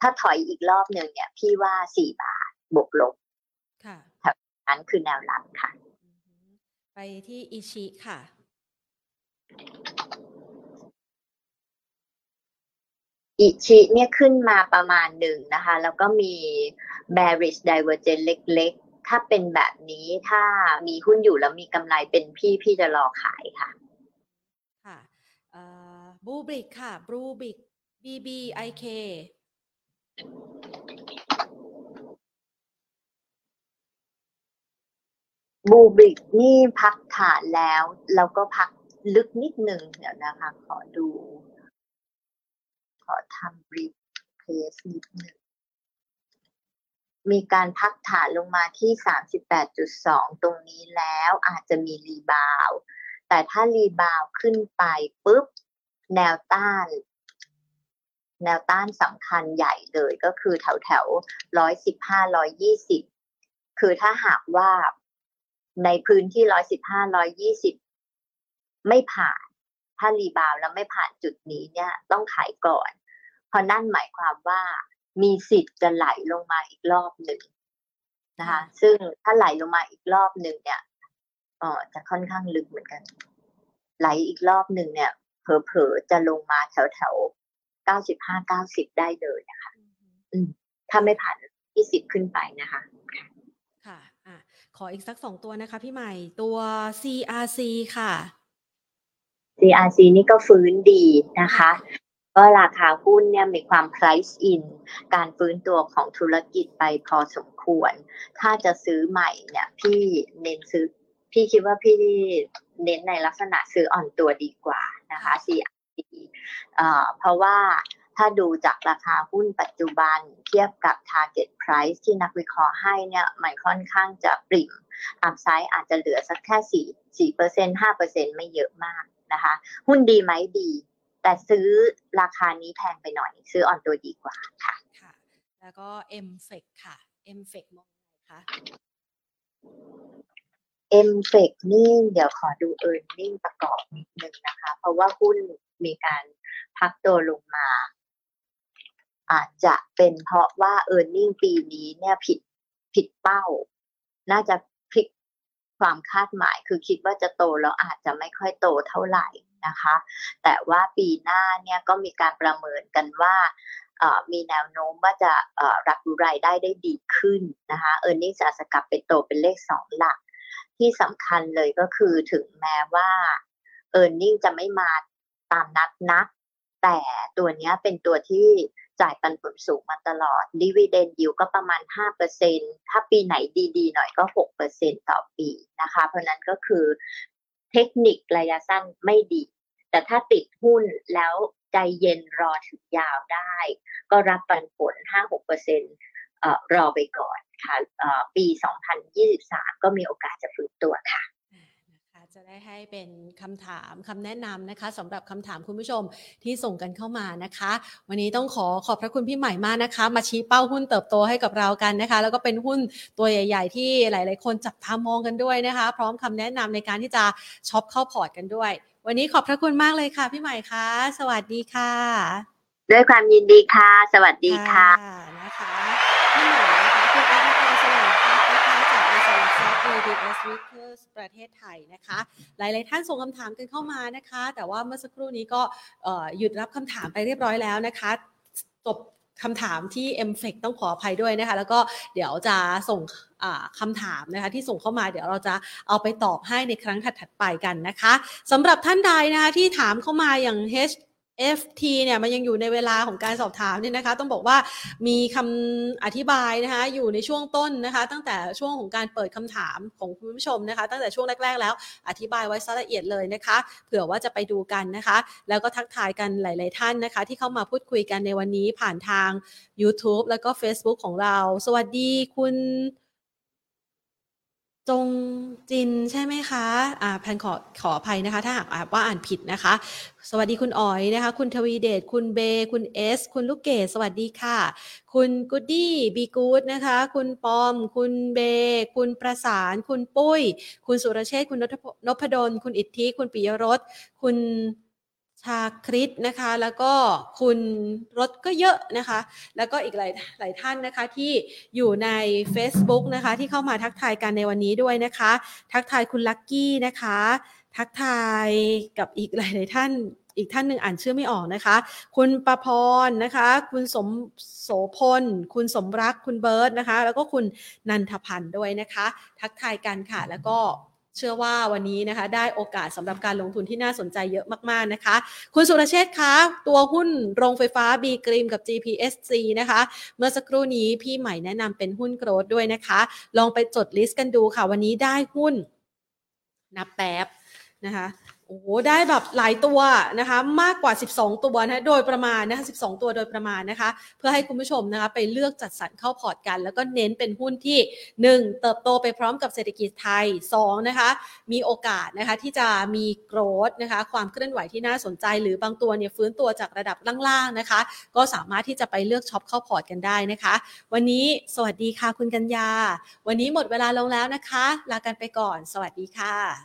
ถ้าถอยอีกรอบหนึ่งเนี่ย พี่ว่า 4 บาทบวกลบแถวนั้นคือแนวรับค่ะ ไปที่อิชิค่ะ อิชิเนี่ยขึ้นมาประมาณหนึ่งนะคะ แล้วก็มี bearish divergence เล็กๆ ถ้าเป็นแบบนี้ถ้ามีหุ้นอยู่แล้วมีกำไรเป็นพี่พี่จะรอขายค่ะ ค่ะบูบริกค่ะบูบริก BBIK บูบริกนี่พักฐานแล้วแล้วก็พักลึกนิดหนึ่งเดี๋ยวนะคะ ขอดู ขอทำรีเพลสนิดหนึ่ง มีการพักฐานลงมาที่ 38.2 ตรงนี้แล้วอาจจะมีรีบาว แต่ถ้ารีบาวขึ้นไปปุ๊บ แนวต้าน แนวต้านสำคัญใหญ่เลยก็คือแถวแถวร้อยสิบห้าร้อยยี่สิบคือถ้าหากว่าในพื้นที่ร้อยสิบห้าร้อยยี่สิบไม่ผ่าน ถ้ารีบาวแล้วไม่ผ่านจุดนี้เนี่ย ต้องขายก่อนเพราะนั่นหมายความว่า มีสิทธิ์จะไหลลงมาอีกรอบหนึ่งนะคะ ซึ่งถ้าไหลลงมาอีกรอบหนึ่งเนี่ยอ๋อจะค่อนข้างลึกเหมือนกัน ไหลอีกรอบหนึ่งเนี่ย เผลอๆจะลงมาแถวแถวเก้าสิบห้าเก้าสิบได้เลยนะคะ อืมถ้าไม่ผ่านที่สิบขึ้นไปนะคะ ค่ะ อะ ขออีกสักสองตัวนะคะ พี่ใหม่ตัว CRC ค่ะ CRC นี่ก็ฟื้นดีนะคะ ก็ราคาหุ้นเนี่ยมีความ price in การฟื้นตัวของธุรกิจไปพอสมควร ถ้าจะซื้อใหม่เนี่ยพี่เน้นซื้อ พี่คิดว่าพี่เน้นในลักษณะซื้ออ่อนตัวดีกว่านะคะ CRC เพราะว่าถ้าดูจากราคาหุ้นปัจจุบันเทียบกับ target price ที่นักวิเคราะห์ให้เนี่ยมันค่อนข้างจะปริ่มอัพไซด์อาจจะเหลือสักแค่สี่สี่เปอร์เซ็นห้าเปอร์เซ็นไม่เยอะมากนะคะ หุ้นดีไหมดี แต่ซื้อราคานี้แพงไปหน่อย ซื้ออ่อนตัวดีกว่าค่ะค่ะ แล้วก็ m f e c ค่ะ m f e c มองไงคะ m f e c นี่เดี๋ยวขอดู e a r n i n g ประกอบนิดนึงนะคะ เพราะว่าหุ้นมีการพักตัวลงมา อาจจะเป็นเพราะว่า e a r n i n g ปีนี้เนี่ยผิดผิดเป้า น่าจะพลิกความคาดหมายคือคิดว่าจะโตแล้วอาจจะไม่ค่อยโตเท่าไหร่ นะคะ แต่ว่าปีหน้าเนี่ยก็มีการประเมินกันว่ามีแนวโน้มว่าจะรับรู้รายได้ได้ดีขึ้นนะคะเออร์เน็งจะสกับไปโตเป็นเลขสองหลัก ที่สำคัญเลยก็คือถึงแม้ว่าเออร์เน็งจะไม่มาตามนัดนัก แต่ตัวนี้เป็นตัวที่จ่ายปันผลสูงมาตลอดดีเวเดนยิวก็ประมาณ 5%ถ้าปีไหนดีๆ หน่อยก็ 6%ต่อปีนะคะ เพราะนั้นก็คือ เทคนิคระยะสั้นไม่ดี แต่ถ้าติดหุ้นแล้วใจเย็นรอถึงยาวได้ ก็รับปันผล 5-6%รอไปก่อนค่ะปี 2023 ก็มีโอกาสจะฟื้นตัวค่ะ จะได้ให้เป็นคำถามคำแนะนำนะคะสำหรับคำถามคุณผู้ชมที่ส่งกันเข้ามานะคะ วันนี้ต้องขอขอบพระคุณพี่ใหม่มากนะคะ มาชี้เป้าหุ้นเติบโตให้กับเรากันนะคะ แล้วก็เป็นหุ้นตัวใหญ่ ๆ ที่หลาย ๆ คนจับตามองกันด้วยนะคะ พร้อมคำแนะนำในการที่จะช็อปเข้าพอร์ตกันด้วย วันนี้ขอบพระคุณมากเลยค่ะ พี่ใหม่คะสวัสดีค่ะ ด้วยความยินดีค่ะ สวัสดีค่ะนะคะพี่ใหม่นะคะคุณอภิพรสวัสดีค่ะจากบริ ษัทซับ BDS Vickers ประเทศไทยนะคะ หลายๆท่านส่งคำถามกันเข้ามานะคะ แต่ว่าเมื่อสักครู่นี้ก็หยุดรับคำถามไปเรียบร้อยแล้วนะคะจบคำถามที่ m f e c ต้องขออภัยด้วยนะคะ แล้วก็เดี๋ยวจะส่งคำถามนะคะที่ส่งเข้ามาเดี๋ยวเราจะเอาไปตอบให้ในครั้งถัดๆไปกันนะคะสำหรับท่านใดนะคะที่ถามเข้ามาอย่าง H FT เนี่ยมันยังอยู่ในเวลาของการสอบถามเนี่ยนะคะ ต้องบอกว่ามีคำอธิบายนะคะ อยู่ในช่วงต้นนะคะ ตั้งแต่ช่วงของการเปิดคำถามของคุณผู้ชมนะคะ ตั้งแต่ช่วงแรก ๆ แล้ว อธิบายไว้ซะละเอียดเลยนะคะ เผื่อว่าจะไปดูกันนะคะ แล้วก็ทักทายกันหลาย ๆ ท่านนะคะ ที่เข้ามาพูดคุยกันในวันนี้ผ่านทาง YouTube แล้วก็ Facebook ของเรา สวัสดีคุณ จงจินใช่ไหมคะ อ่าแพนขอขออภัยนะคะ ถ้าหากว่าอ่านผิดนะคะ สวัสดีคุณอ๋อยนะคะ คุณทวีเดช คุณเบ คุณเอส คุณลูกเกดสวัสดีค่ะ คุณกูดดี้บีกูดนะคะ คุณปอม คุณเบ คุณประสาน คุณปุ้ย คุณสุรเชษคุณนพดล คุณอิทธิ คุณปิยรส คุณ ชาคริสนะคะ แล้วก็คุณรถก็เยอะนะคะ แล้วก็อีกหลายหลายท่านนะคะที่อยู่ใน Facebook นะคะที่เข้ามาทักทายกันในวันนี้ด้วยนะคะ ทักทายคุณลักกี้นะคะ ทักทายกับอีกหลายหลายท่านอีกท่านหนึ่งอ่านชื่อไม่ออกนะคะ คุณประพรนะคะ คุณสมโสพล คุณสมรัก คุณเบิร์ตนะคะ แล้วก็คุณนันทพันธ์ด้วยนะคะ ทักทายกันค่ะ แล้วก็ เชื่อว่าวันนี้นะคะ ได้โอกาสสำหรับการลงทุนที่น่าสนใจเยอะมากๆนะคะ คุณสุรเชษคะ ตัวหุ้นโรงไฟฟ้า B กรีมกับ GPSC นะคะ เมื่อสักครู่นี้พี่ใหม่แนะนำเป็นหุ้น growth ด้วยนะคะ ลองไปจด list กันดูค่ะ วันนี้ได้หุ้น นับแป๊บนะคะ อ้โหได้แบบหลายตัวนะคะมากกว่า 12 ตัวนะโดยประมาณนะคะ12 ตัวโดยประมาณนะคะ เพื่อให้คุณผู้ชมนะคะไปเลือกจัดสรรเข้าพอร์ตกัน แล้วก็เน้นเป็นหุ้นที่ 1 เติบโตไปพร้อมกับเศรษฐกิจไทย2นะคะมีโอกาสนะคะที่จะมี growth นะคะความเคลื่อนไหวที่น่าสนใจ หรือบางตัวเนี่ยฟื้นตัวจากระดับล่างๆนะคะ ก็สามารถที่จะไปเลือกช็อปเข้าพอร์ตกันได้นะคะ วันนี้สวัสดีค่ะคุณกัญญา วันนี้หมดเวลาลงแล้วนะคะ ลากันไปก่อน สวัสดีค่ะ